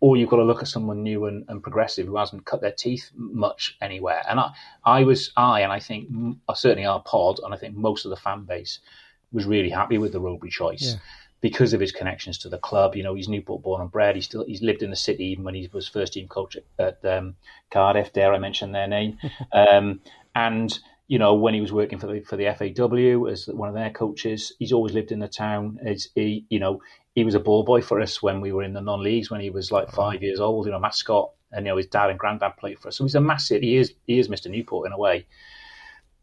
or you've got to look at someone new and, and progressive who hasn't cut their teeth much anywhere. And I, I was, I, and I think certainly our pod, and I think most of the fan base was really happy with the Rowberry choice. Yeah because of his connections to the club. You know, he's Newport born and bred. He's still he's lived in the city even when he was first team coach at, um, Cardiff. Dare I mention their name? *laughs* um, and you know, when he was working for the for the FAW as one of their coaches, he's always lived in the town. As he, you know, he was a ball boy for us when we were in the non leagues when he was like mm-hmm. five years old. You know, mascot, and you know his dad and granddad played for us. So he's a massive. He is he is Mr Newport in a way.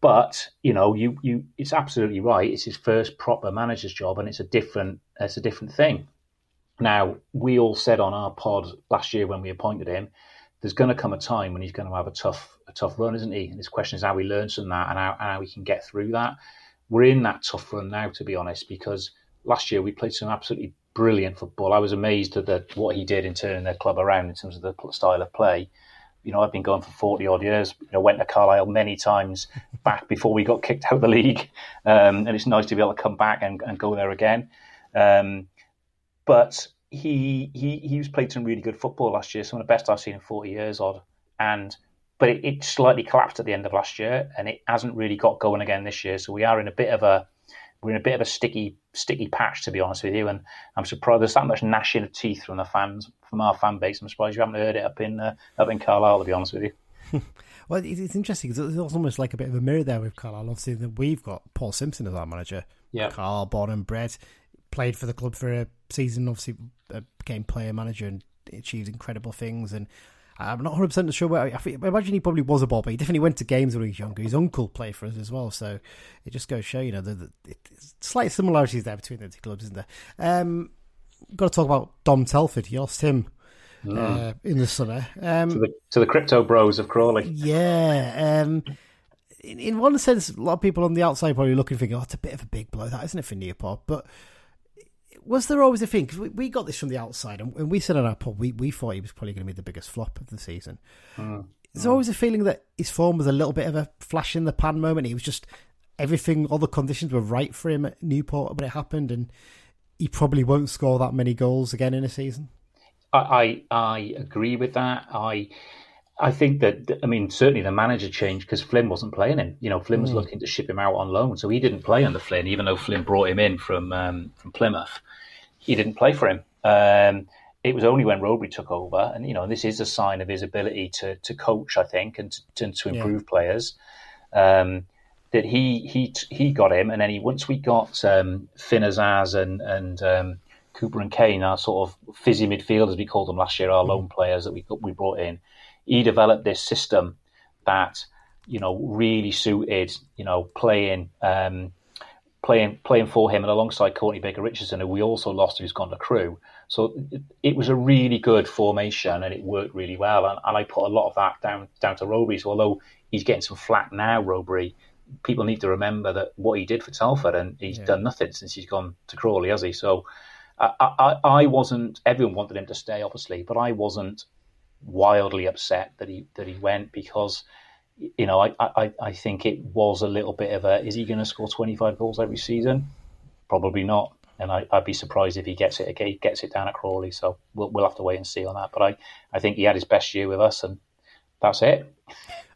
But you know, you you it's absolutely right. It's his first proper manager's job, and it's a different it's a different thing. Now, we all said on our pod last year when we appointed him, there's going to come a time when he's going to have a tough a tough run, isn't he? And his question is how he learns from that and how, how can get through that. We're in that tough run now, to be honest, because last year we played some absolutely brilliant football. I was amazed at the, what he did in turning their club around in terms of the style of play. You know, I've been going for 40 odd years. You know, went to Carlisle many times *laughs* back before we got kicked out of the league. Um, and it's nice to be able to come back and, and go there again. Um, but he, he, he was played some really good football last year, some of the best I've seen in 40 years odd. And, but it, it slightly collapsed at the end of last year and it hasn't really got going again this year. So we are in a bit of a, we're in a bit of a sticky sticky patch to be honest with you, and I'm surprised there's that much gnashing of teeth from the fans from our fan base. I'm surprised you haven't heard it up in uh, up in Carlisle to be honest with you. *laughs* well, it's interesting because it's almost like a bit of a mirror there with Carlisle. Obviously, that we've got Paul Simpson as our manager. Yeah, Carlisle born and bred, played for the club for a season. Obviously, uh, became player manager and achieved incredible things and I'm not 100 percent sure where. I, I, imagine he probably was a ball, but he definitely went to games when he was younger. His uncle played for us as well, so it just goes to show, you know, the, the slight similarities there between the two clubs, isn't there? Um, got to talk about Dom Telford. You lost him mm. uh, in the summer. Um, to, the, to, the, crypto bros of Crawley. Yeah. Um, in, in, one sense, a lot of people on the outside probably looking, thinking, "Oh, it's a bit of a big blow, that isn't it for Newport?" But was there always a thing? Because we, we, got this from the outside, and, and we said on our pod we, we thought he was probably going to be the biggest flop of the season. Mm. There's always a feeling that his form was a little bit of a flash in the pan moment. He was just everything, all the conditions were right for him at Newport when it happened, and he probably won't score that many goals again in a season. I I, I agree with that. I. I think that I mean certainly the manager changed because Flynn wasn't playing him. You know, Flynn was mm. looking to ship him out on loan, so he didn't play under Flynn, even though Flynn brought him in from um, from Plymouth he didn't play for him. Um, it was only when Rowberry took over, and you know this is a sign of his ability to to coach, I think, and to, to improve yeah. players. Um, that he he he got him, and then he once we got um, Finn Azaz and and um, Cooper and Kane, our sort of fizzy midfielders we called them last year, our loan players that we we brought in. He developed this system that you know really suited you know playing um, playing playing for him and alongside Courtney Baker Richardson, who we also lost, who's gone to Crewe. So it, it, was a really good formation and it worked really well. And, and I put a lot of that down down to Rowberry. So although he's getting some flack now, Rowberry, people need to remember that what he did for Telford, and he's yeah. done nothing since he's gone to Crawley, has he? So I, I, I wasn't. Everyone wanted him to stay, obviously, but I wasn't wildly upset that he that he went because you know, I, I, I think it was a little bit of a is he going to score 25 goals every season? Probably not. And I, would be surprised if he gets it again, gets it down at Crawley. So we'll, we'll have to wait and see on that. But I, I think he had his best year with us, and that's it.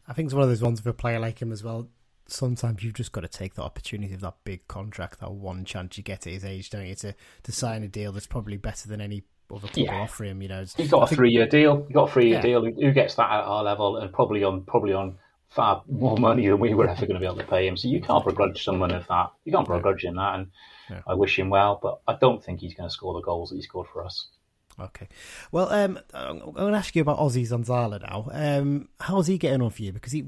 I think it's one of those ones for a player like him as well. Sometimes you've just got to take the opportunity of that big contract, that one chance you get at his age, don't you, to, to sign a deal that's probably better than any other club yeah. offer him. You know, he's got a three year deal. He got a three year yeah. deal. Who gets that at our level, and probably on probably on far more money than we were ever going to be able to pay him. So you can't begrudge someone of that. You can't begrudge him that, and yeah. I wish him well, but I don't think he's going to score the goals that he scored for us. Okay. Well, um, I'm going to ask you about Ozzy Zanzala now. Um, how's he getting on for you? Because he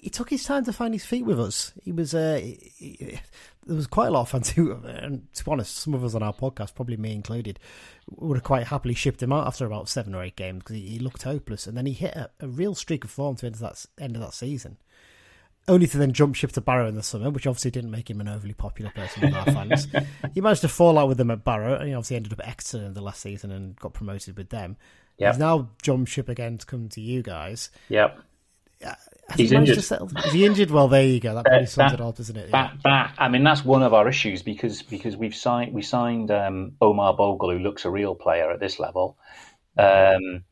he took his time to find his feet with us. He was uh, he, he, there was quite a lot of fans *laughs* who, and to be honest, some of us on our podcast, probably me included, would have quite happily shipped him out after about seven or eight games because he, he, looked hopeless. And then he hit a, a, real streak of form to end of that end of that season, only to then jump ship to Barrow in the summer, which obviously didn't make him an overly popular person with our fans. *laughs* he managed to fall out with them at Barrow, and he obviously ended up at Exeter in the last season and got promoted with them. Yep. He's now jumped ship again to come to you guys. Yep. Uh, he's injured. Is he injured? Well, there you go. That probably sums it up, doesn't it? Yeah. That, that, I mean, that's one of our issues because because we've signed we signed um, Omar Bogle, who looks a real player at this level, um,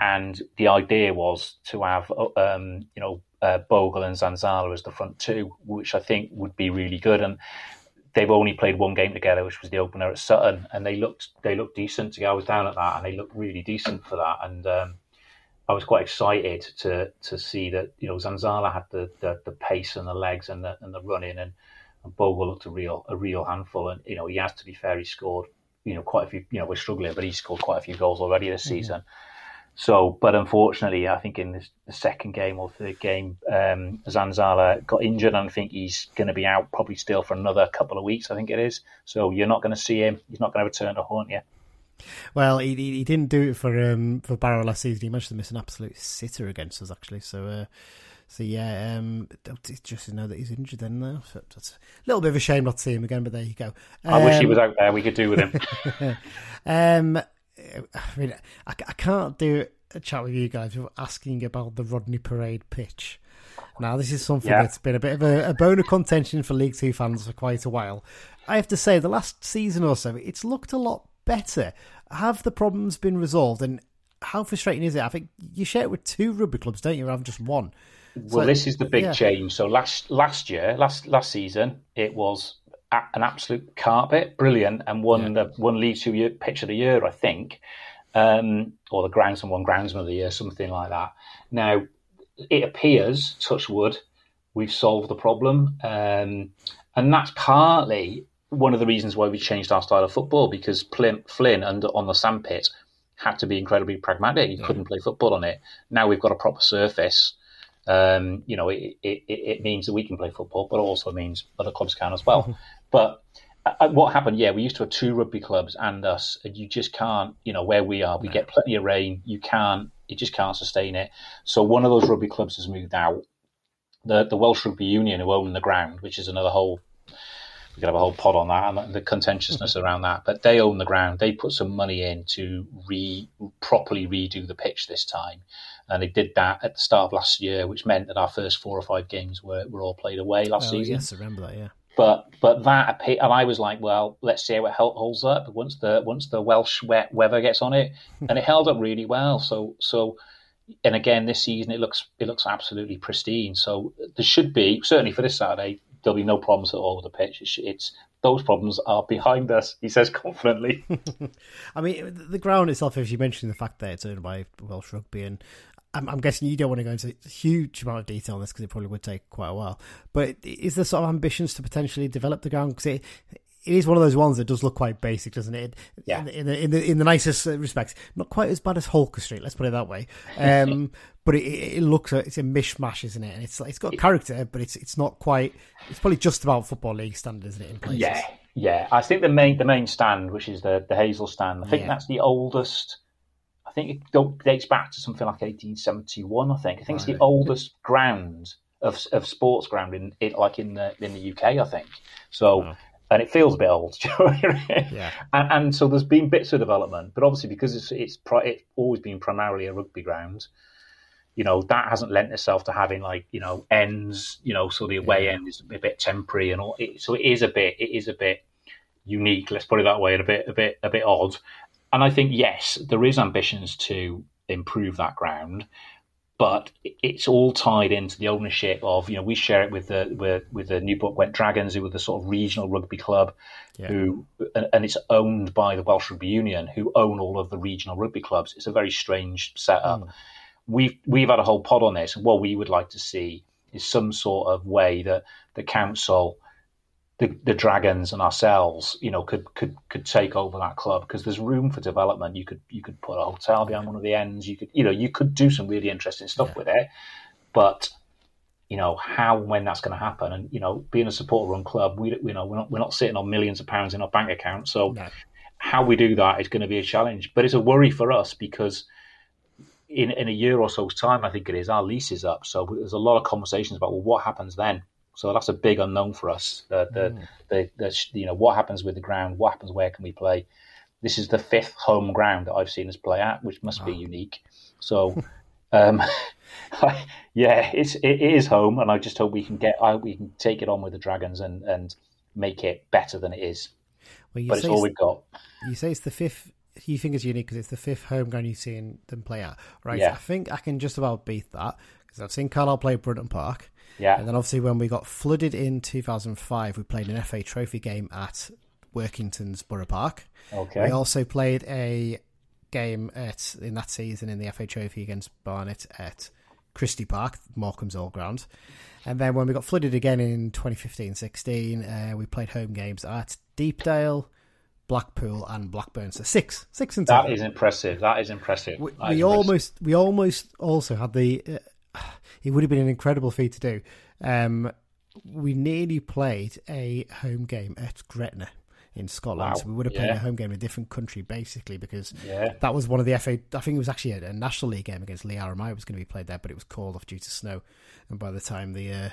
and the idea was to have um, you know uh, Bogle and Zanzala as the front two, which I think would be really good. And they've only played one game together, which was the opener at Sutton, and they looked they looked decent. I was down at that, and they looked really decent for that, and um, I was quite excited to to see that you know Zanzala had the, the, the pace and the legs and the and the running and, and Bogle looked a real a real handful and you know he has to be fair he scored you know quite a few you know we're struggling but he scored quite a few goals already this mm-hmm. season so but unfortunately I think in this, the second game or third game um, Zanzala got injured and I think he's going to be out probably still for another couple of weeks I think it is so you're not going to see him he's not going to return to haunt you. Well, he, he, didn't do it for um, for Barrow last season. He managed to miss an absolute sitter against us, actually. So, uh, So yeah, um, it's just to know that he's injured then now. So that's a little bit of a shame not to see him again, but there you go. I wish he Um, was out there. We could do with him. *laughs* um, I mean, I, I can't do a chat with you guys without asking about the Rodney Parade pitch. Now, this is something Yeah. that's been a bit of a, a bone of contention for League Two fans for quite a while. I have to say, the last season or so, it's looked a lot better. Have the problems been resolved? And how frustrating is it? I think you share it with two rugby clubs, don't you? Rather than just one. Well, So, this is the big yeah. change. So last last year, last last season, it was a, an absolute carpet, brilliant, and won the one League Two year, pitch of the year, I think, um, or the groundsman one groundsman of the year, something like that. Now, it appears, touch wood, we've solved the problem, um, and that's partly one of the reasons why we changed our style of football because Flynn, Flynn under on the sandpit had to be incredibly pragmatic. You couldn't play football on it. Now we've got a proper surface. Um, you know, it, it, it means that we can play football, but also means other clubs can as well. *laughs* but uh, what happened? Yeah, we used to have two rugby clubs and us, and you just can't. You know, where we are, we get plenty of rain. You can't. You just can't sustain it. So one of those rugby clubs has moved out. The the Welsh Rugby Union, who own the ground, which is another whole we could have a whole pod on that and the contentiousness mm-hmm. around that. But they own the ground. They put some money in to re properly redo the pitch this time, and they did that at the start of last year, which meant that our first four or five games were, were all played away last Oh, season. yes, I remember that, yeah. But but that and I was like, well, let's see how it holds up once the once the Welsh wet weather gets on it, hmm. and it held up really well. So so, and again this season it looks it looks absolutely pristine. So there should be certainly for this Saturday there'll be no problems at all with the pitch. It's, it's those problems are behind us. He says *laughs* confidently. *laughs* I mean, the ground itself, as you mentioned, the fact that it's owned by Welsh Rugby, and I'm, I'm guessing you don't want to go into a huge amount of detail on this because it probably would take quite a while. But is there sort of ambitions to potentially develop the ground? Because it, it is one of those ones that does look quite basic, doesn't it? Yeah. In, the- in, the, in, the, nicest respects, not quite as bad as Holker Street. Let's put it that way. *laughs* Um, but it, it looks it's a mishmash, isn't it? And it's it's got character, but it's it's not quite. It's probably just about football league standard, isn't it? In places. Yeah, yeah. I think the main the main stand, which is the the Hazell stand, I think Yeah. that's the oldest. I think it dates back to something like 1871. I think. I think it's the oldest ground of of sports ground in, in like in the in the UK. I think so. And it feels a bit old, *laughs* do you know what I mean? Yeah. And, and so there's been bits of development, but obviously because it's it's, pri- it's always been primarily a rugby ground, you know that hasn't lent itself to having like you know ends, you know, so the away Yeah. end is a bit temporary and all. It, so it is a bit, it is a bit unique. Let's put it that way, and a bit, a bit, a bit odd. And I think yes, there is ambitions to improve that ground, but it's all tied into the ownership of you know we share it with the with, with the Newport Gwent Dragons, who are the sort of regional rugby club, Yeah. who and, and it's owned by the Welsh Rugby Union, who own all of the regional rugby clubs. It's a very strange setup. Hmm. We've we've had a whole pod on this, and what we would like to see is some sort of way that the council the, the dragons and ourselves, you know, could could could take over that club because there's room for development. You could you could put a hotel behind one of the ends. You could you know you could do some really interesting stuff with it, but you know how and when that's going to happen. And you know, being a supporter run club, we you know we're not we're not sitting on millions of pounds in our bank account. So No. how we do that is going to be a challenge. But it's a worry for us because in in a year or so's time, I think it is, our lease is up. So there's a lot of conversations about well, what happens then. So that's a big unknown for us. The the, the, the you know what happens with the ground, what happens, where can we play? This is the fifth home ground that I've seen us play at, which must be unique. So. *laughs* Um, *laughs* yeah, it's it is home, and I just hope we can get I, we can take it on with the Dragons and, and make it better than it is. Well, you But it's all it's- we've got. You say it's the fifth. You think it's unique because it's the fifth home ground you've seen them play at, right? Yeah. I think I can just about beat that because I've seen Carlisle play Brunton Park, Yeah, and then obviously when we got flooded in 2005, we played an FA Trophy game at Workington's Borough Park. okay. We also played a game at in that season in the FA Trophy against Barnet at Christie Park, Morecambe's All Ground. And then when we got flooded again in 2015-16, uh, we played home games at Deepdale, Blackpool, and Blackburn. So six, six in total. That is impressive. That is impressive. We, That we is impressive. almost, we almost also had the. It would have been an incredible feat to do. Um, we nearly played a home game at Gretna in Scotland. Wow. So we would have played Yeah. a home game in a different country, basically, because Yeah. that was one of the FA. I think it was actually a, a National League game against Leigh RMI was going to be played there, but it was called off due to snow. And by the time the uh,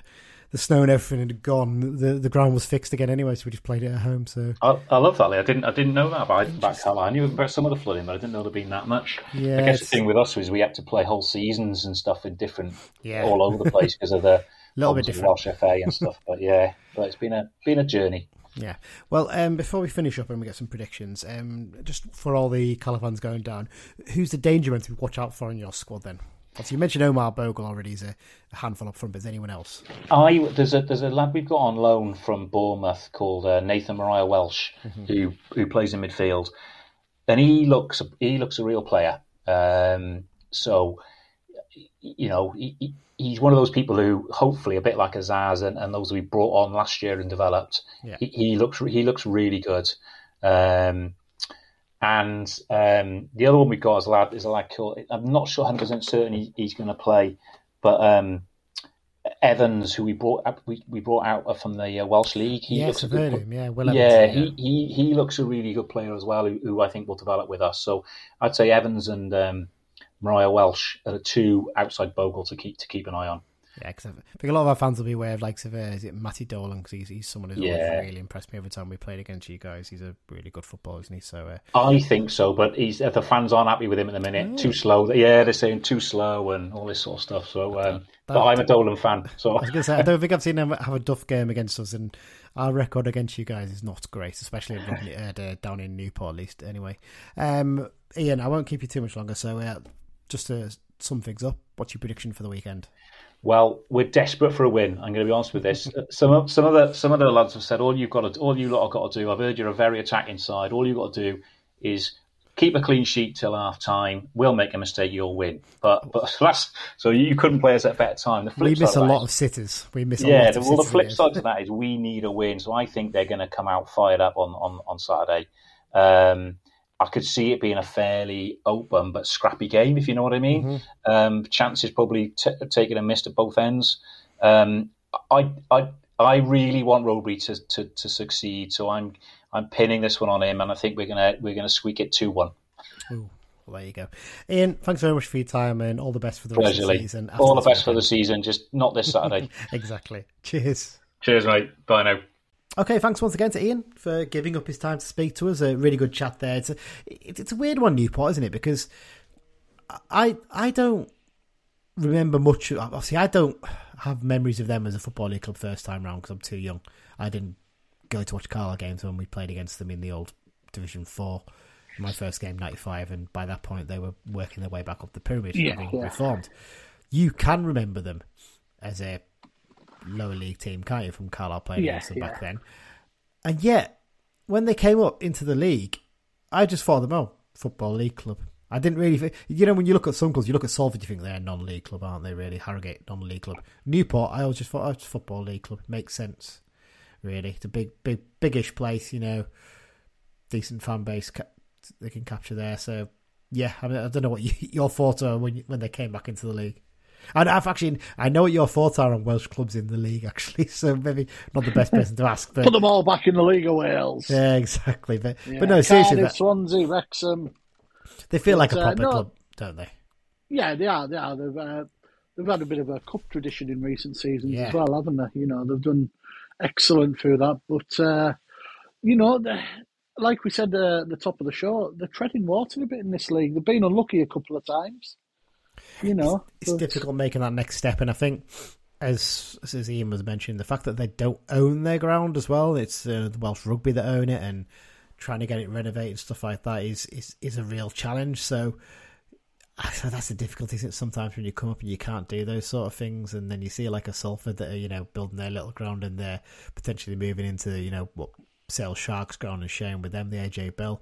the snow and everything had gone, the the ground was fixed again anyway, so we just played it at home. So I, I love that. Lee. I didn't. I didn't know that about back Carlisle. I knew about some of the flooding, but I didn't know there'd been that much. Yeah, I guess the thing with us was we had to play whole seasons and stuff in different, Yeah. all over the place *laughs* because of the Little bit different. Welsh FA and stuff. But yeah, but it's been a been a journey. Yeah. Well, um, before we finish up and we get some predictions, um, just for all the Calavans going down, who's the danger man to watch out for in your squad then? Obviously, you mentioned Omar Bogle already. He's a, handful up front, but is anyone else? I there's a there's a lad we've got on loan from Bournemouth called uh, Nathan Moriah-Welsh who who plays in midfield, and he looks he looks a real player. Um, so you know he, he- he's one of those people who hopefully a bit like Azaz and, and those we brought on last year and developed. Yeah. He, he looks he looks really good. Um, and um, the other one we've got is a lad is a lad called I'm not sure 100 percent certain he, he's going to play, but um, Evans, who we brought up, we, we brought out from the uh, Welsh League. He yes, looks a I've good heard him. Yeah, Will yeah, Evans, he, he he looks a really good player as well, who, who I think will develop with us. So I'd say Evans and um, Moriah-Welsh are the two outside Bogle to keep to keep an eye on. Yeah, because I think a lot of our fans will be aware of likes of uh, is it Matty Dolan because he's, he's someone who's Yeah. always really impressed me every time we played against you guys. He's a really good footballer, isn't he? So uh, I think so, but he's the fans aren't happy with him at the minute. Too slow. Yeah, they're saying too slow and all this sort of stuff. So, um, but I'm a Dolan fan, so I was going to say I don't think I've seen him have a duff game against us, and our record against you guys is not great, especially at, uh, down in Newport at least. Anyway, um, Ian, I won't keep you too much longer. So uh, just to sum things up, what's your prediction for the weekend? Well, we're desperate for a win. I'm going to be honest with this. *laughs* some of some of the some of the lads have said all you've got to all you lot have got to do. I've heard you're a very attacking side. All you've got to do is keep a clean sheet till half time. We'll make a mistake, you'll win. But but *laughs* that's so you couldn't play us at a better time. The flip We miss a lot is- of sitters. We miss a yeah, the, well, the flip side to that is we need a win. So I think they're going to come out fired up on on on Saturday. Um, I could see it being a fairly open but scrappy game, if you know what I mean. Mm-hmm. Um, chances probably t- taken and missed at both ends. Um, I I I really want Roby to, to, to succeed, so I'm I'm pinning this one on him, and I think we're gonna we're gonna squeak it two one. Well, there you go. Ian, thanks very much for your time and all the best for the rest of the season. All the After this best for the season, just not this Saturday. *laughs* Exactly. Cheers. Cheers, mate. Bye now. Okay, thanks once again to Ian for giving up his time to speak to us. A really good chat there. It's a, it- it's a weird one, Newport, isn't it? Because I I don't remember much. Obviously, I don't have memories of them as a football league club first time round because I'm too young. I didn't go to watch Carlisle games when we played against them in the old Division Four. My first game, '95, and by that point they were working their way back up the pyramid, Yeah, having yeah. reformed. You can remember them as a lower league team, can't you, from Carlisle playing Yeah, them back then? And yet, when they came up into the league, I just thought them, oh, football league club. I didn't really, think, you know, when you look at some clubs, you look at Salford, you think they're a non-league club, aren't they? Really, Harrogate non-league club. Newport, I always just thought, oh, it's a football league club. Makes sense, really. It's a big, big, biggish place, you know, decent fan base ca- they can capture there. So, yeah, I, mean, I don't know what you, *laughs* your thoughts are when you, when they came back into the league. And I've actually, I know what your thoughts are on Welsh clubs in the league, actually. *laughs* So maybe not the best person to ask, but Put them all back in the League of Wales. yeah, exactly. But Yeah. but no, seriously, Cardiff, that- Swansea, Wrexham. they feel like a but, uh, proper no. club, don't they? Yeah, they are. They are. They've uh, they've had a bit of a cup tradition in recent seasons Yeah. as well, haven't they? You know, they've done excellent through that. But uh, you know, like we said uh, at the top of the show, they're treading water a bit in this league. They've been unlucky a couple of times. You know, It's but- difficult making that next step, and I think. As, as Ian was mentioning, the fact that they don't own their ground as well, it's uh, the Welsh rugby that own it, and trying to get it renovated and stuff like that is is, is a real challenge. So, so that's the difficulty. Isn't it? Sometimes when you come up and you can't do those sort of things, and then you see like a Salford that are you know building their little ground and they're potentially moving into you know what Sale Sharks ground and sharing with them the AJ Bell.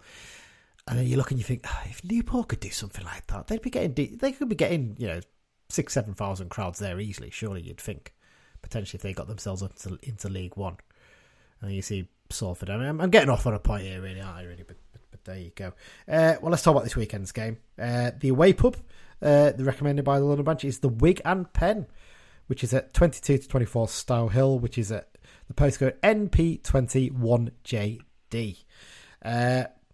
And then you look and you think, "Ah, if Newport could do something like that, they'd be getting de- they could be getting you know six seven thousand crowds there easily. Surely you'd think potentially if they got themselves up into, into League One. And you see Salford. I mean, I'm, I'm getting off on a point here, really, aren't I? Really, but, but, but there you go. Uh, well, let's talk about this weekend's game. Uh, the away pub, uh, recommended by the London branch, is the Wig and Pen, which is at 22 to 24 Stow Hill, which is at the postcode NP21JD.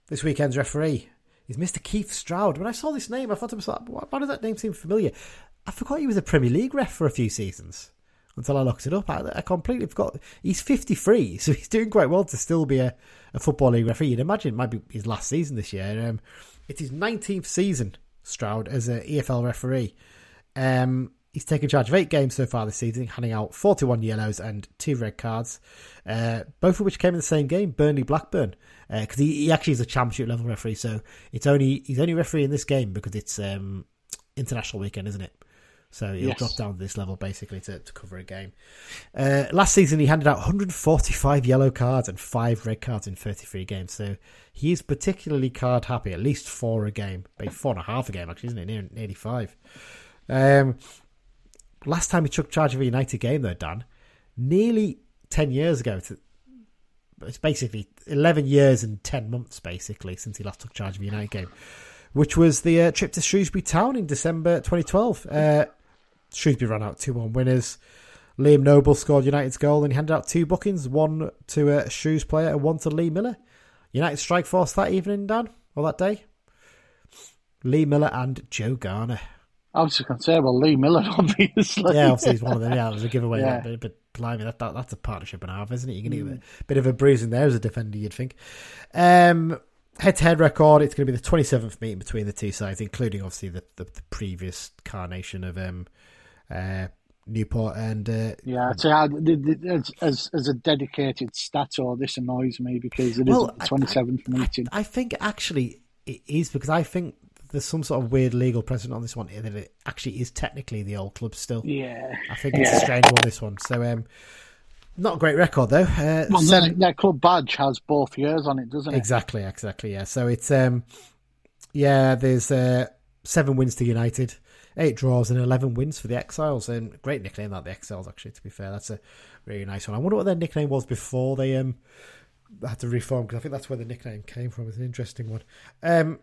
This weekend's referee is Mr. Keith Stroud. When I saw this name, I thought to myself, why does that name seem familiar? I forgot he was a Premier League ref for a few seasons until I looked it up. I, I completely forgot. He's 53, *laughs* so he's doing quite well to still be a, a Football League referee. You'd imagine it might be his last season this year. Um, it's his 19th season, Stroud, as an EFL referee. Um, he's taken charge of eight games so far this season, handing out 41 yellows and two red cards, uh, both of which came in the same game, Burnley Blackburn, because uh, he, he, actually is a championship level referee. So it's only he's only refereeing this game because it's um, international weekend, isn't it? So he'll yes. drop down to this level basically to, to cover a game. Uh, last season, he handed out 145 yellow cards and five red cards in 33 games. So he is particularly card happy, at least four a game, maybe four and a half a game, actually, isn't it? Near, nearly five. Um, last time he took charge of a United game, though, Dan, nearly 10 years ago. It's basically 11 years and 10 months, basically, since he last took charge of a United game, which was the uh, trip to Shrewsbury Town in December 2012. Uh, Shrewsbury ran out 2 1 winners. Liam Noble scored United's goal and he handed out two bookings, one to a Shrews player and one to Lee Miller. United strike force that evening, Dan, or that day? Lee Miller and Joe Garner. I was just going to say, well, Lee Miller, *laughs* obviously. Yeah, obviously he's one of them. Yeah, it was a giveaway. yeah. But, but blimey, that, that, that's a partnership and a half, isn't it? You're going to mm. get a bit of a bruising there as a defender, you'd think. Um, head-to-head record, it's going to be the 27th meeting between the two sides, including, obviously, the, the, the previous carnation of um, uh, Newport and uh, yeah, so I, as, as as a dedicated stato, this annoys me because it well, is the twenty seventh meeting. I, I, think actually it is because I think there's some sort of weird legal precedent on this one that it actually is technically the old club still. Yeah, I think it's yeah. a strange one. This one, so um, not a great record though. Uh, well, seven... that club badge has both years on it, doesn't it? Exactly, exactly. Yeah, so it's um, yeah, there's uh, seven wins to United eight draws and 11 wins for the Exiles. And great nickname that, the Exiles, actually, to be fair. That's a really nice one. I wonder what their nickname was before they um had to reform, because I think that's where the nickname came from. It's an interesting one. Um,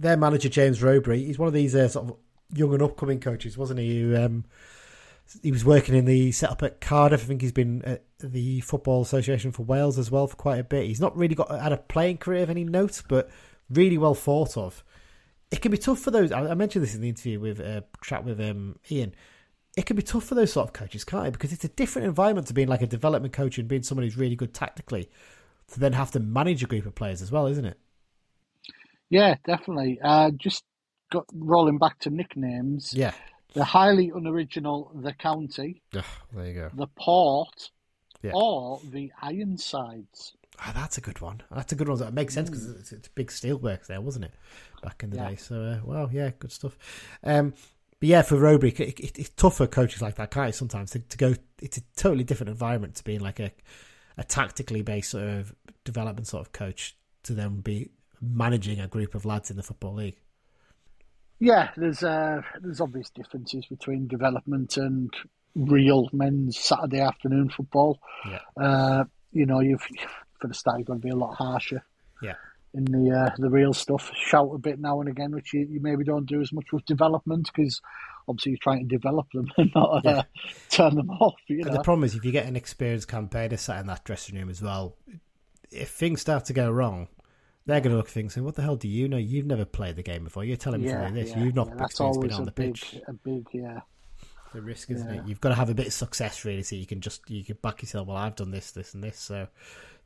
their manager, James Rowberry, he's one of these uh, sort of young and upcoming coaches, wasn't he? Who, um, he was working in the setup at Cardiff. I think he's been at the Football Association for Wales as well for quite a bit. He's not really got had a playing career of any note, but really well thought of it can be tough for those. I, mentioned this in the interview with uh, chat with um, Ian. It can be tough for those sort of coaches, can't it? Because it's a different environment to being like a development coach and being someone who's really good tactically, to then have to manage a group of players as well, isn't it? Yeah, definitely. Uh, just got rolling back to nicknames. Yeah, the highly unoriginal, the county. Oh, there you go. The port, yeah. or the Ironsides. Oh, that's a good one. That's a good one. That makes sense because it's, it's big steelworks there, wasn't it, back in the yeah. day? So, uh, well, yeah, good stuff. Um, but yeah, for Rowberry, it, it, it's tough for coaches like that, can't it, sometimes, to, to, go. It's a totally different environment to being like a, a tactically based sort of development sort of coach to then be managing a group of lads in the Football League. Yeah, there's uh, there's obvious differences between development and real men's Saturday afternoon football. Yeah. Uh, you know, you've for the start, you've got to be a lot harsher. Yeah. In the uh, the real stuff, shout a bit now and again, which you, you maybe don't do as much with development because obviously you're trying to develop them *laughs* and not uh, yeah. turn them off. You know? the problem is if you get an experienced campaigner sat in that dressing room as well, if things start to go wrong, they're going to look at things and what the hell do you know? You've never played the game before. You're telling me yeah, this. Yeah, You've not yeah, been on the big, pitch. A big, yeah. The risk, isn't it? You've got to have a bit of success really, so you can just you can back yourself. Well, I've done this, this, and this. So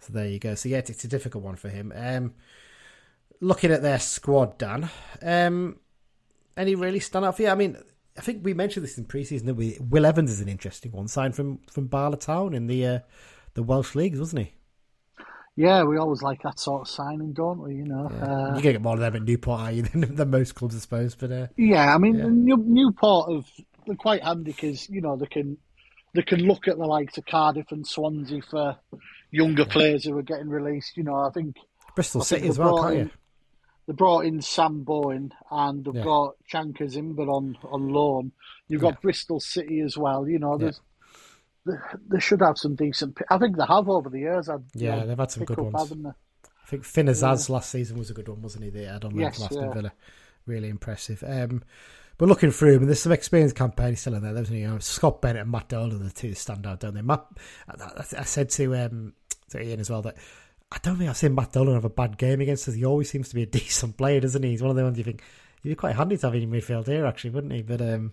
so there you go. So yeah, it's a difficult one for him. Um, looking at their squad, Dan, um, any really stand out for you? I mean, I think we mentioned this in preseason that we Will Evans is an interesting one, signed from from Bala Town in the uh, the Welsh leagues, wasn't he? Yeah, we always like that sort of signing, don't we? You know, yeah. uh, you get more of them at Newport, are you, *laughs* than, than most clubs, I suppose. But uh, yeah, I mean, yeah. New, Newport have they're quite handy because you know they can they can look at the likes of Cardiff and Swansea for younger players who are getting released. You know, I think Bristol I think City as well, can't in, They brought in Sam Bowen and they've yeah. got Chanka Zimba on, on loan. You've got yeah. Bristol City as well. You know, there's yeah. They, should have some decent. I think they have over the years. Yeah, they've had some good up, ones. I think Finn Azaz last season was a good one, wasn't he? They had on yes, Aston Villa, really impressive. Um, but looking through, I mean, there's some experienced campaigns still in there. There's you know Scott Bennett and Matt Dolan, the two stand out, don't they? Matt, I, I said to um, to Ian as well that I don't think I've seen Matt Dolan have a bad game against us. He always seems to be a *laughs* decent player, doesn't he? He's one of the ones you think he'd be quite handy to have in midfield here, actually, wouldn't he? But um,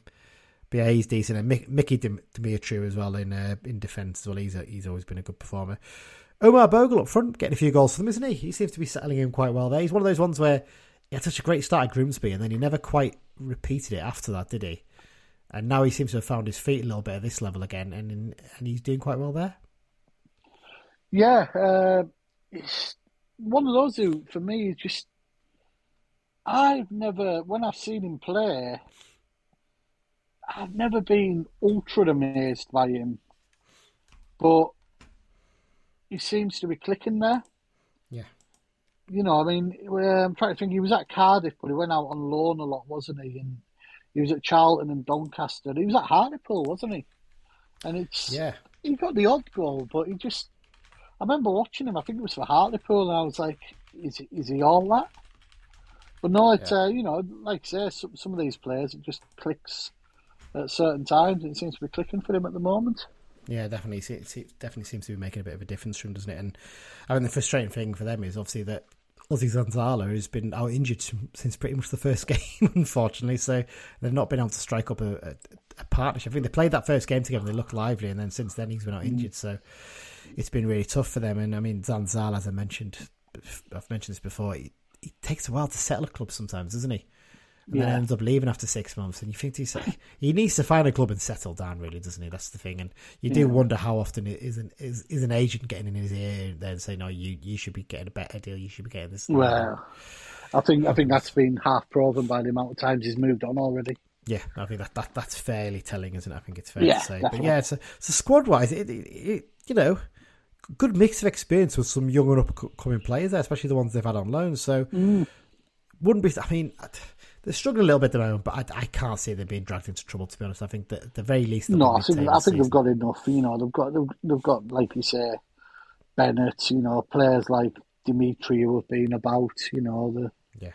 but yeah, he's decent. And Mick, Mickey Demetriou as well in uh, in defence as well. He's a, he's always been a good performer. Omar Bogle up front, getting a few goals for them, isn't he? He seems to be settling in quite well there. He's one of those ones where he had such a great start at Grimsby and then he never quite repeated it after that, did he? And now he seems to have found his feet a little bit at this level again, and and he's doing quite well there. Yeah, uh, it's one of those who, for me, is just I've never, when I've seen him play, I've never been ultra amazed by him, but he seems to be clicking there. Yeah. You know, I mean, I'm trying to think. He was at Cardiff, but he went out on loan a lot, wasn't he? And he was at Charlton and Doncaster. He was at Hartlepool, wasn't he? And it's yeah, he got the odd goal, but he just. I remember watching him. I think it was for Hartlepool, and I was like, "Is he, is he all that?" But no, it's yeah. uh, you know, like I say, some, some of these players it just clicks at certain times. It seems to be clicking for him at the moment. Yeah, definitely. It definitely seems to be making a bit of a difference for him, doesn't it? And I mean, the frustrating thing for them is obviously that Ozzy Zanzala has been out injured since pretty much the first *laughs* game, unfortunately. So they've not been able to strike up a, a, a, partnership. I think they played that first game together, they looked lively, and then since then he's been out mm. injured. So it's been really tough for them. And I mean, Zanzala, as I mentioned, I've mentioned this before, he, he takes a while to settle a club sometimes, doesn't he? And yeah. then ends up leaving after six months. And you think he's *laughs* he needs to find a club and settle down, really, doesn't he? That's the thing. And you do yeah. wonder how often it is an is, is an agent getting in his ear then saying, "No, you you should be getting a better deal. You should be getting this." Well, I think I think that's been half proven by the amount of times he's moved on already. Yeah, I think that, that that's fairly telling, isn't it? I think it's fair yeah, to say. Definitely. But yeah, it's a, a squad wise, it, it, it, you know, good mix of experience with some young and upcoming players there, especially the ones they've had on loan. So mm. wouldn't be. I mean, they're struggling a little bit at the moment, but I, I can't see them being dragged into trouble. To be honest, I think that at the very least, no, I think I think they've got enough. You know, they've got they've, they've got like you say, Bennett. You know, players like Dimitri who have been about. You know, the yeah,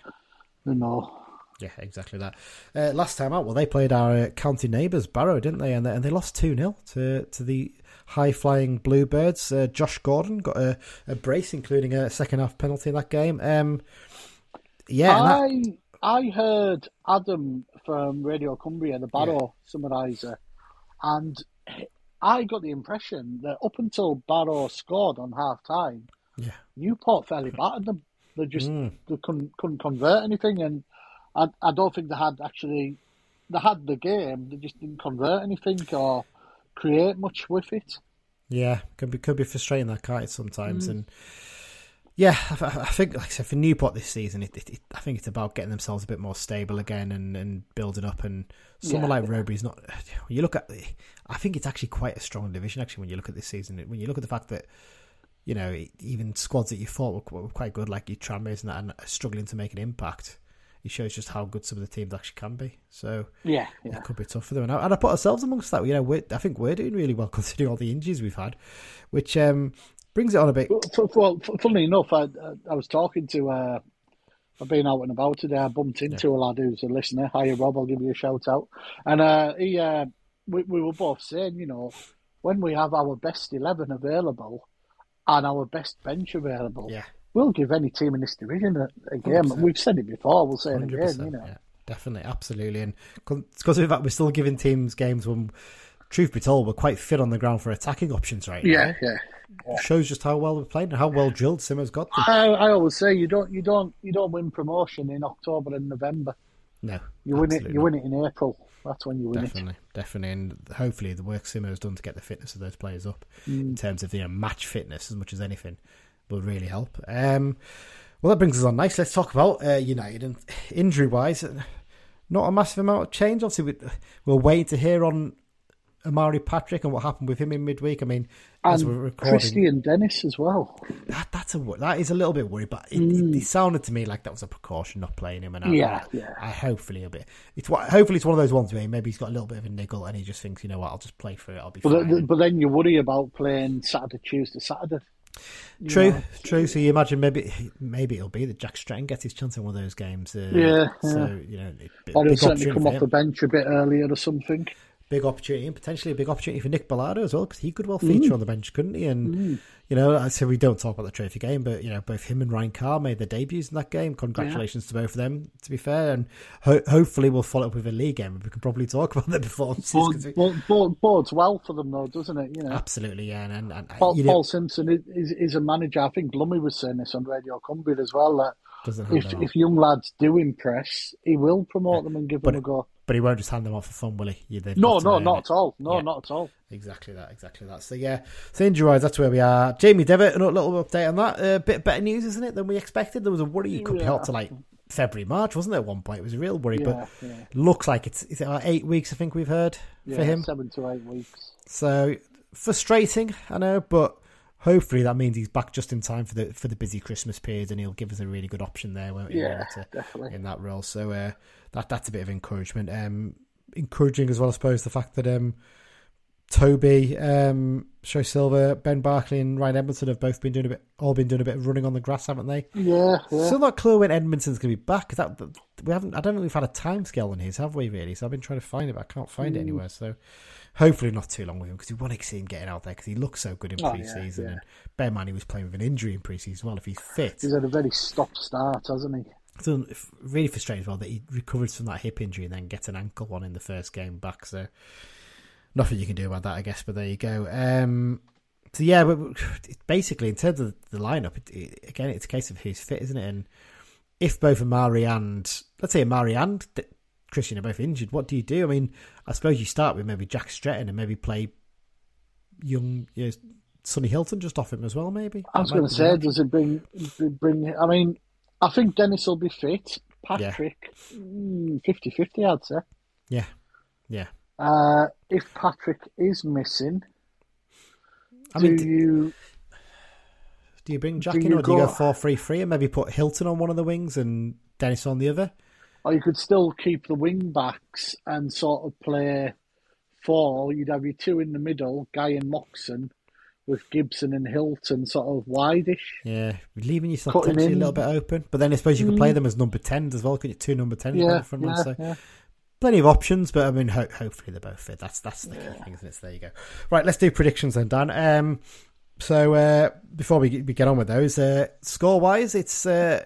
you know. Yeah, exactly that. Uh, last time out, well, they played our uh, county neighbours, Barrow, didn't they? And they, and they lost 2 0 to, to the high flying Bluebirds. Uh, Josh Gordon got a, a, brace, including a second half penalty in that game. Um, yeah. I, that... I heard Adam from Radio Cumbria, the Barrow yeah. summariser, and I got the impression that up until Barrow scored on half time, yeah. Newport fairly battered them. They just mm. they couldn't couldn't convert anything, and I I don't think they had actually they had the game, they just didn't convert anything or create much with it. Yeah, could be could be frustrating that can't sometimes, mm. and yeah, I, I, think, like I said, for Newport this season, it, it, it, I think it's about getting themselves a bit more stable again and, and building up. And someone yeah, like yeah. Rowberry's not. When you look at, I think it's actually quite a strong division. Actually, when you look at this season, when you look at the fact that you know even squads that you thought were, were quite good, like your Tranmere's and that, and are struggling to make an impact, it shows just how good some of the teams actually can be. So yeah, yeah. it could be tough for them. And I, and I put ourselves amongst that. You know, I think we're doing really well *laughs* considering all the injuries we've had, which um, brings it on a bit. Well, funnily enough, I, I was talking to. Uh, I've been out and about today. I bumped into yeah. a lad who's a listener. Hiya, Rob. I'll give you a shout out. And uh, he, uh, we, we were both saying, you know, when we have our best eleven available and our best bench available, yeah. we'll give any team in this division a, a game. 100%. We've said it before. We'll say it again. You know. Yeah, definitely, absolutely, and because of that, we're still giving teams games when, truth be told, we're quite fit on the ground for attacking options right yeah, now. Yeah. Shows just how well we're playing and how well drilled Simmer's got them. I, I, always say you don't you don't you don't win promotion in October and November. No, you win it. You win it in April. That's when you win definitely, it. Definitely, and hopefully the work Simmer has done to get the fitness of those players up mm. in terms of you know, match fitness as much as anything will really help. Um, well, that brings us on nice. Let's talk about uh, United and injury wise. Not a massive amount of change. Obviously, we're waiting to hear on Omari Patrick and what happened with him in midweek. I mean, and as we're recording, Kristian Dennis as well. That that's a that is a little bit worried, but it, mm. it, it, sounded to me like that was a precaution not playing him. And I, yeah, yeah. I hopefully a bit. It's hopefully it's one of those ones where maybe he's got a little bit of a niggle and he just thinks, you know what, I'll just play for it. I'll be. But, fine. But then you worry about playing Saturday, Tuesday, Saturday. True, know. true. So you imagine maybe maybe it'll be that Jack Stretton gets his chance in one of those games. Uh, yeah, So you know, or he'll certainly come off the bench a bit earlier or something. Big opportunity and potentially a big opportunity for Nick Bellado as well because he could well mm. feature on the bench, couldn't he? And mm. you know, I said we don't talk about the trophy game, but you know, both him and Ryan Carr made their debuts in that game. Congratulations to both of them. To be fair, and ho- hopefully we'll follow up with a league game. We can probably talk *laughs* about their performances. *laughs* we- Board, board, boards well for them though, doesn't it? You know. absolutely, yeah, and, and, and Paul, you Paul Simpson is, is, is a manager. I think Lummy was saying this on Radio Cumbria as well. That if if young lads do impress, he will promote them and give But them a go. But he won't just hand them off for fun, will he? You- they've No, no, not it. at all. No, Yeah. not at all. Exactly that, exactly that. So yeah, so injury wise, that's where we are. Jamie Devitt, a little update on that. A bit better news, isn't it, than we expected? There was a worry he could be out to like February, March, wasn't it? At one point, it was a real worry, Yeah, but yeah. looks like it's is it about eight weeks. I think we've heard Yeah, for him. seven to eight weeks. So frustrating, I know, but hopefully that means he's back just in time for the for the busy Christmas period, and he'll give us a really good option there, won't he? Yeah, to- definitely. in that role. So uh, that that's a bit of encouragement. Um, encouraging as well, I suppose, the fact that um, Tobi, um, Sho-Silva, Ben Barclay, and Ryan Edmondson have both been doing a bit, all been doing a bit of running on the grass, haven't they? Yeah, yeah. Still not clear when Edmondson's going to be back. That we haven't. I don't think we've had a time scale on his, have we? Really? So I've been trying to find it, but I can't find it anywhere. So hopefully not too long with him because we want to see him getting out there because he looks so good in Oh, pre-season. yeah, yeah. And Bear in mind he was playing with an injury in pre-season as well. If he's fit, He's had a very stop start, hasn't he? It's really frustrating as well that he recovers from that hip injury and then gets an ankle one in the first game back. So nothing you can do about that, I guess. But there you go. Um, so yeah, but basically in terms of the lineup, it, it, again, it's a case of who's fit, isn't it? And if both Omari and let's say Omari and Kristian are both injured, what do you do? I mean, I suppose you start with maybe Jack Stretton and maybe play young you know, Sonny Hilton just off him as well. Maybe I was going to say, does it bring bring? I mean, I think Dennis will be fit. Patrick, mm, 50-50, I'd say. yeah, yeah. Uh, if Patrick is missing, I do mean, d- you? Do you bring Jack Do in, you or do you go go- four three three and maybe put Hilton on one of the wings and Dennis on the other? Or you could still keep the wing backs and sort of play four. You'd have your two in the middle, Guy and Moxon, with Gibson and Hilton sort of wideish. Yeah, leaving yourself a little bit open. But then I suppose you could play them as number tens as well. Could you two number tens on Yeah, the front yeah, So yeah. plenty of options. But I mean, ho- hopefully they're both fit. That's that's the key thing, isn't it? So there you go. Right, let's do predictions then, Dan. Um, so uh, before we get, we get on with those, uh, score wise, it's uh,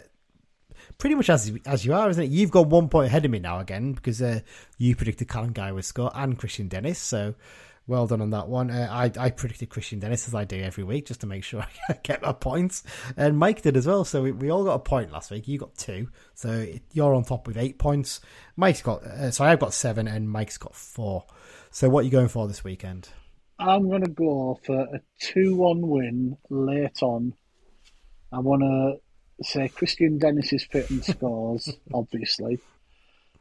pretty much as as you are, isn't it? You've got one point ahead of me now again because uh, you predicted Callum Guy would score and Kristian Dennis. So well done on that one. Uh, I I predicted Kristian Dennis as I do every week just to make sure *laughs* I get my points, and Mike did as well. So we, we all got a point last week. You got two, so you're on top with eight points. Mike's got uh, sorry, I've got seven, and Mike's got four. So what are you going for this weekend? I'm going to go for a 2 1 win late on. I want to say Christian Dennis is fit and scores, *laughs* obviously.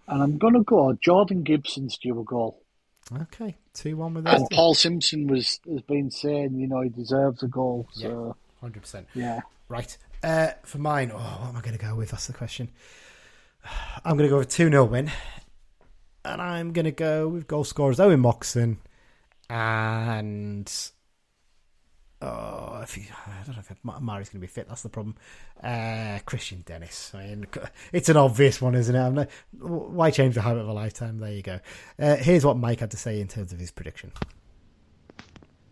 And I'm going to go Jordan Gibson's due a goal. Okay, two one with. And Paul Simpson was has been saying, you know, he deserves a goal. So, Hundred percent. yeah. Right. Uh, for mine, oh, what am I going to go with? That's the question. *sighs* I'm going to go with 2 0 win. And I'm going to go with goal scorers Owen Moxon and. Oh, if he, I don't know if Mari's going to be fit. That's the problem. Uh, Kristian Dennis. I mean, it's an obvious one, isn't it? I'm not, why change the habit of a lifetime? There you go. Uh, here's what Mike had to say in terms of his prediction.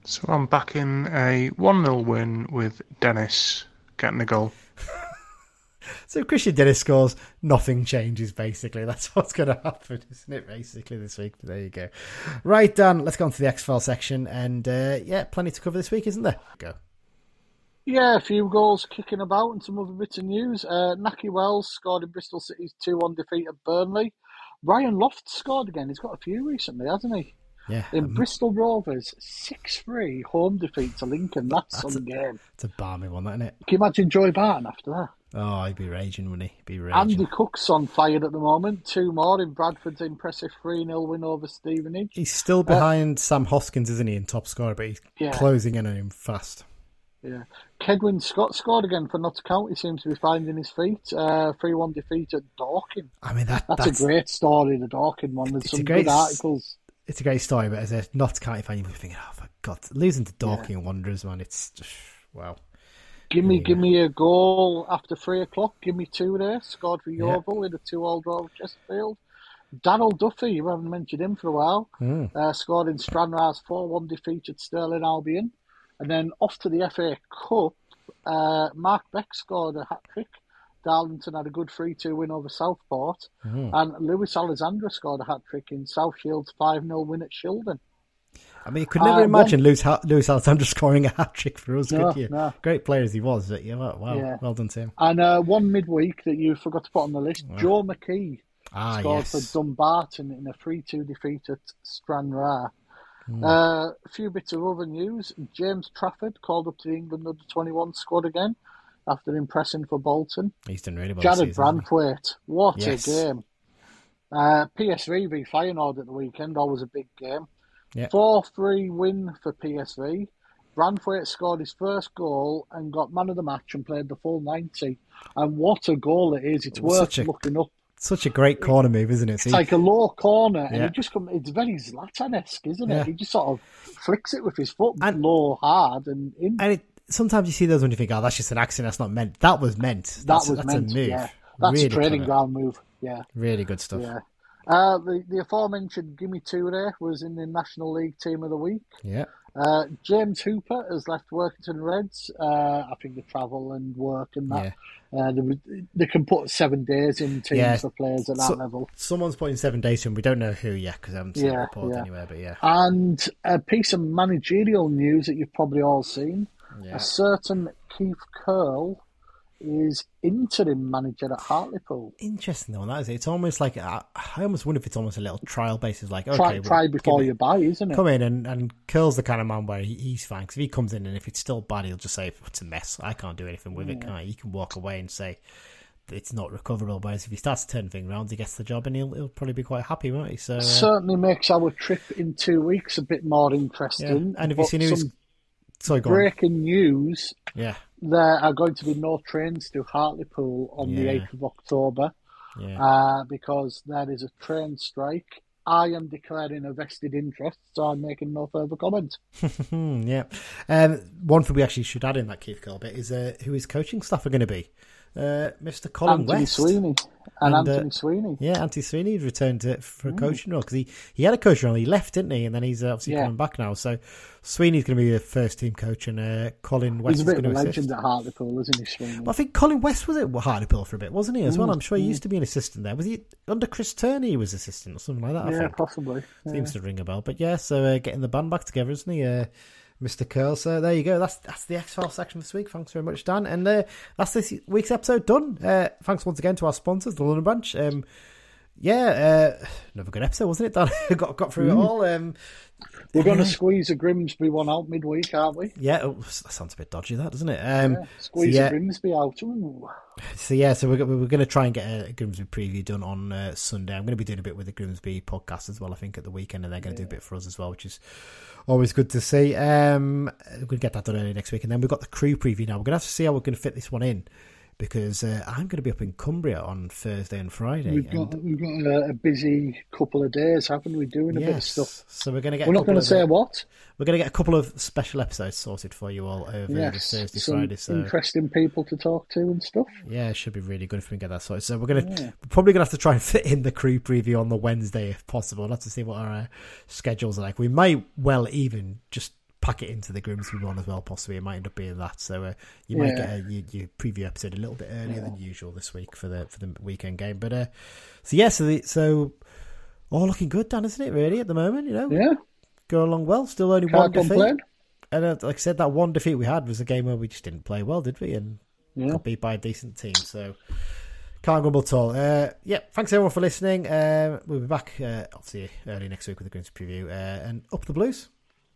So I'm backing a 1 0 win with Dennis getting a goal. *laughs* *laughs* So Kristian Dennis scores, nothing changes. Basically, *laughs* that's what's going to happen, isn't it? Basically, this week. But there you go. Right, Dan. Let's go on to the X File section, and uh, yeah, plenty to cover this week, isn't there? Go. Yeah, a few goals kicking about and some other bits of news. Uh, Nakhi Wells scored in Bristol City's 2 1 defeat at Burnley. Ryan Loft scored again. He's got a few recently, hasn't he? Yeah, In um, Bristol Rovers, 6 3 home defeat to Lincoln. That's some game. it's a balmy one, isn't it? Can you imagine Joey Barton after that? Oh, he'd be raging, wouldn't he? Be raging. Andy Cook's on fire at the moment. Two more in Bradford's impressive 3 0 win over Stevenage. He's still uh, behind Sam Hoskins, isn't he, in top scorer? But he's Yeah. closing in on him fast. Yeah. Cedwyn Scott scored again for Notts County. Seems to be finding his feet. Uh, 3 1 defeat at Dorking. I mean, that That's, that's, a great story, the Dorking one. There's some great good articles. it's a great story, but as a not county fan, you're thinking, oh, for God, losing to Dorking Wanderers, man, it's just, wow. Give me, Yeah. give me a goal after three o'clock. Give me two there. Scored for Yeah. Yeovil in a two-all draw with Chesterfield. Daniel Duffy, you haven't mentioned him for a while, Mm. uh, scored in Stranraer's 4 1 defeat at Stirling Albion. And then off to the FA Cup, uh, Mark Beck scored a hat trick. Darlington had a good 3 2 win over Southport. Mhm. And Lewis Alessandra scored a hat trick in South Shield's 5 0 win at Shildon. I mean, you could never Uh, imagine Lewis, Ha- Lewis Alessandra *laughs* scoring a hat trick for us, No, could you? no. Great player as he was, but yeah, wow, wow, Yeah. well done to him. And uh, one midweek that you forgot to put on the list, Joe McKee Ah, scored yes. for Dumbarton in a 3 2 defeat at Stranraer. Hmm. Uh, a few bits of other news. James Trafford called up to the England under 21 squad again after impressing for Bolton. He's done really well. Jarrad season, Branthwaite, what Yes. a game. Uh, PSV v Feyenoord at the weekend, always a big game. Yeah. 4 3 win for PSV. Branthwaite scored his first goal and got man of the match and played the full 90. And what a goal it is. It's worth a- looking up. Such a great corner move, isn't it? It's See, like a low corner, and it just come. It's very Zlatan-esque, isn't it? Yeah. He just sort of flicks it with his foot And- low, hard, and in. and it, sometimes you see those when you think, oh, that's just an accident, that's not meant. That was meant. that That's, was that's meant. a move. Yeah, that's really a training clever. ground move. Yeah, Really good stuff. yeah. Uh, the the aforementioned Gime Touré was in the National League Team of the Week. Yeah. Uh, James Hooper has left Workington Reds. Uh, I think the travel and work and that. Uh, they, they can put seven days in teams Yeah. for players at that So- level. Someone's putting seven days in. We don't know who yet because I haven't seen the Yeah, report yeah. anywhere, but yeah. And a piece of managerial news that you've probably all seen. Yeah. A certain Keith Curle is interim manager at Hartlepool. Interesting though, that is it. It's almost like I, I almost wonder if it's almost a little trial basis. Like, okay, Try, well, try before you buy, isn't it? come in and and Curle's the kind of man where he, he's fine. 'Cause if he comes in and if it's still bad, he'll just say it's a mess. I can't do anything with it. Can I? He can walk away and say it's not recoverable. Whereas if he starts to turn things around, he gets the job and he'll he'll probably be quite happy, won't he? So uh, Certainly makes our trip in two weeks a bit more yeah. interesting. And have you seen some sorry, go on. breaking news? Yeah, There are going to be no trains to Hartlepool on the 8th of October yeah. uh, because there is a train strike. I am declaring a vested interest, so I'm making no further comment. *laughs* Yeah. Um, one thing we actually should add in that Keith bit is uh, who his coaching staff are going to be. Uh, Mr. Colin Anthony West. Sweeney and, And, uh, Anthony Sweeney. Yeah, Anthony Sweeney returned to, for a coaching role because he, he had a coaching role. He left, didn't he? And then he's uh, obviously Yeah. coming back now. So Sweeney's going to be the first team coach, and uh, Colin West He's a is bit going of a to assist. legend at Hartlepool, isn't he, Sweeney? Well, I think Colin West was at Hartlepool for a bit, wasn't he? As well, Mm, I'm sure he used to be an assistant there. Was he under Chris Turner? He was assistant or something like that. I yeah, think possibly. Yeah. seems to ring a bell. But yeah, so uh, getting the band back together, isn't he? Mr. Curle. So there you go. That's that's the X Files section this week. Thanks very much, Dan. And uh, that's this week's episode done. Uh, thanks once again to our sponsors, the London Branch. Um, yeah, uh, another good episode, wasn't it, Dan? *laughs* got got through it all. Um, We're going to yeah. squeeze a Grimsby one out midweek, aren't we? yeah, oh, that sounds a bit dodgy, that doesn't it? Um, Yeah, squeeze so, yeah, a Grimsby out. Ooh. So yeah, so we're, we're going to try and get a Grimsby preview done on uh, Sunday. I'm going to be doing a bit with the Grimsby podcast as well. I think at the weekend, and they're going to do a bit for us as well, which is always good to see. Um, to get that done early next week, and then we've got the crew preview. Now we're to have to see how we're to fit this one in because uh, I'm going to be up in Cumbria on Thursday and Friday. We've and- got we've got a, a busy couple of days, haven't we? Doing a bit of stuff. so we're going to get. We're not going to say uh, what. We're going to get a couple of special episodes sorted for you all over Yes, the Thursday, some Friday. So interesting people to talk to and stuff. Yeah, it should be really good if we can get that sorted. So we're gonna we're probably gonna have to try and *laughs* fit in the crew preview on the Wednesday if possible. We'll have to see what our uh, schedules are like. We might well even just pack it into the Grimsby one as well. Possibly it might end up being that. So uh, you might Yeah. get a, your, your preview episode a little bit earlier than usual this week for the for the weekend game. But uh, so yeah, so the, so all looking good, Dan, isn't it? Really at the moment, you know, Yeah, go along well. Still only one can't defeat. complain. And uh, like I said, that one defeat we had was a game where we just didn't play well, did we? And Yeah. got beat by a decent team. So can't grumble at all. Uh, yeah, thanks everyone for listening. Uh, we'll be back uh, obviously early next week with the Grimsby preview. Uh, and up the Blues.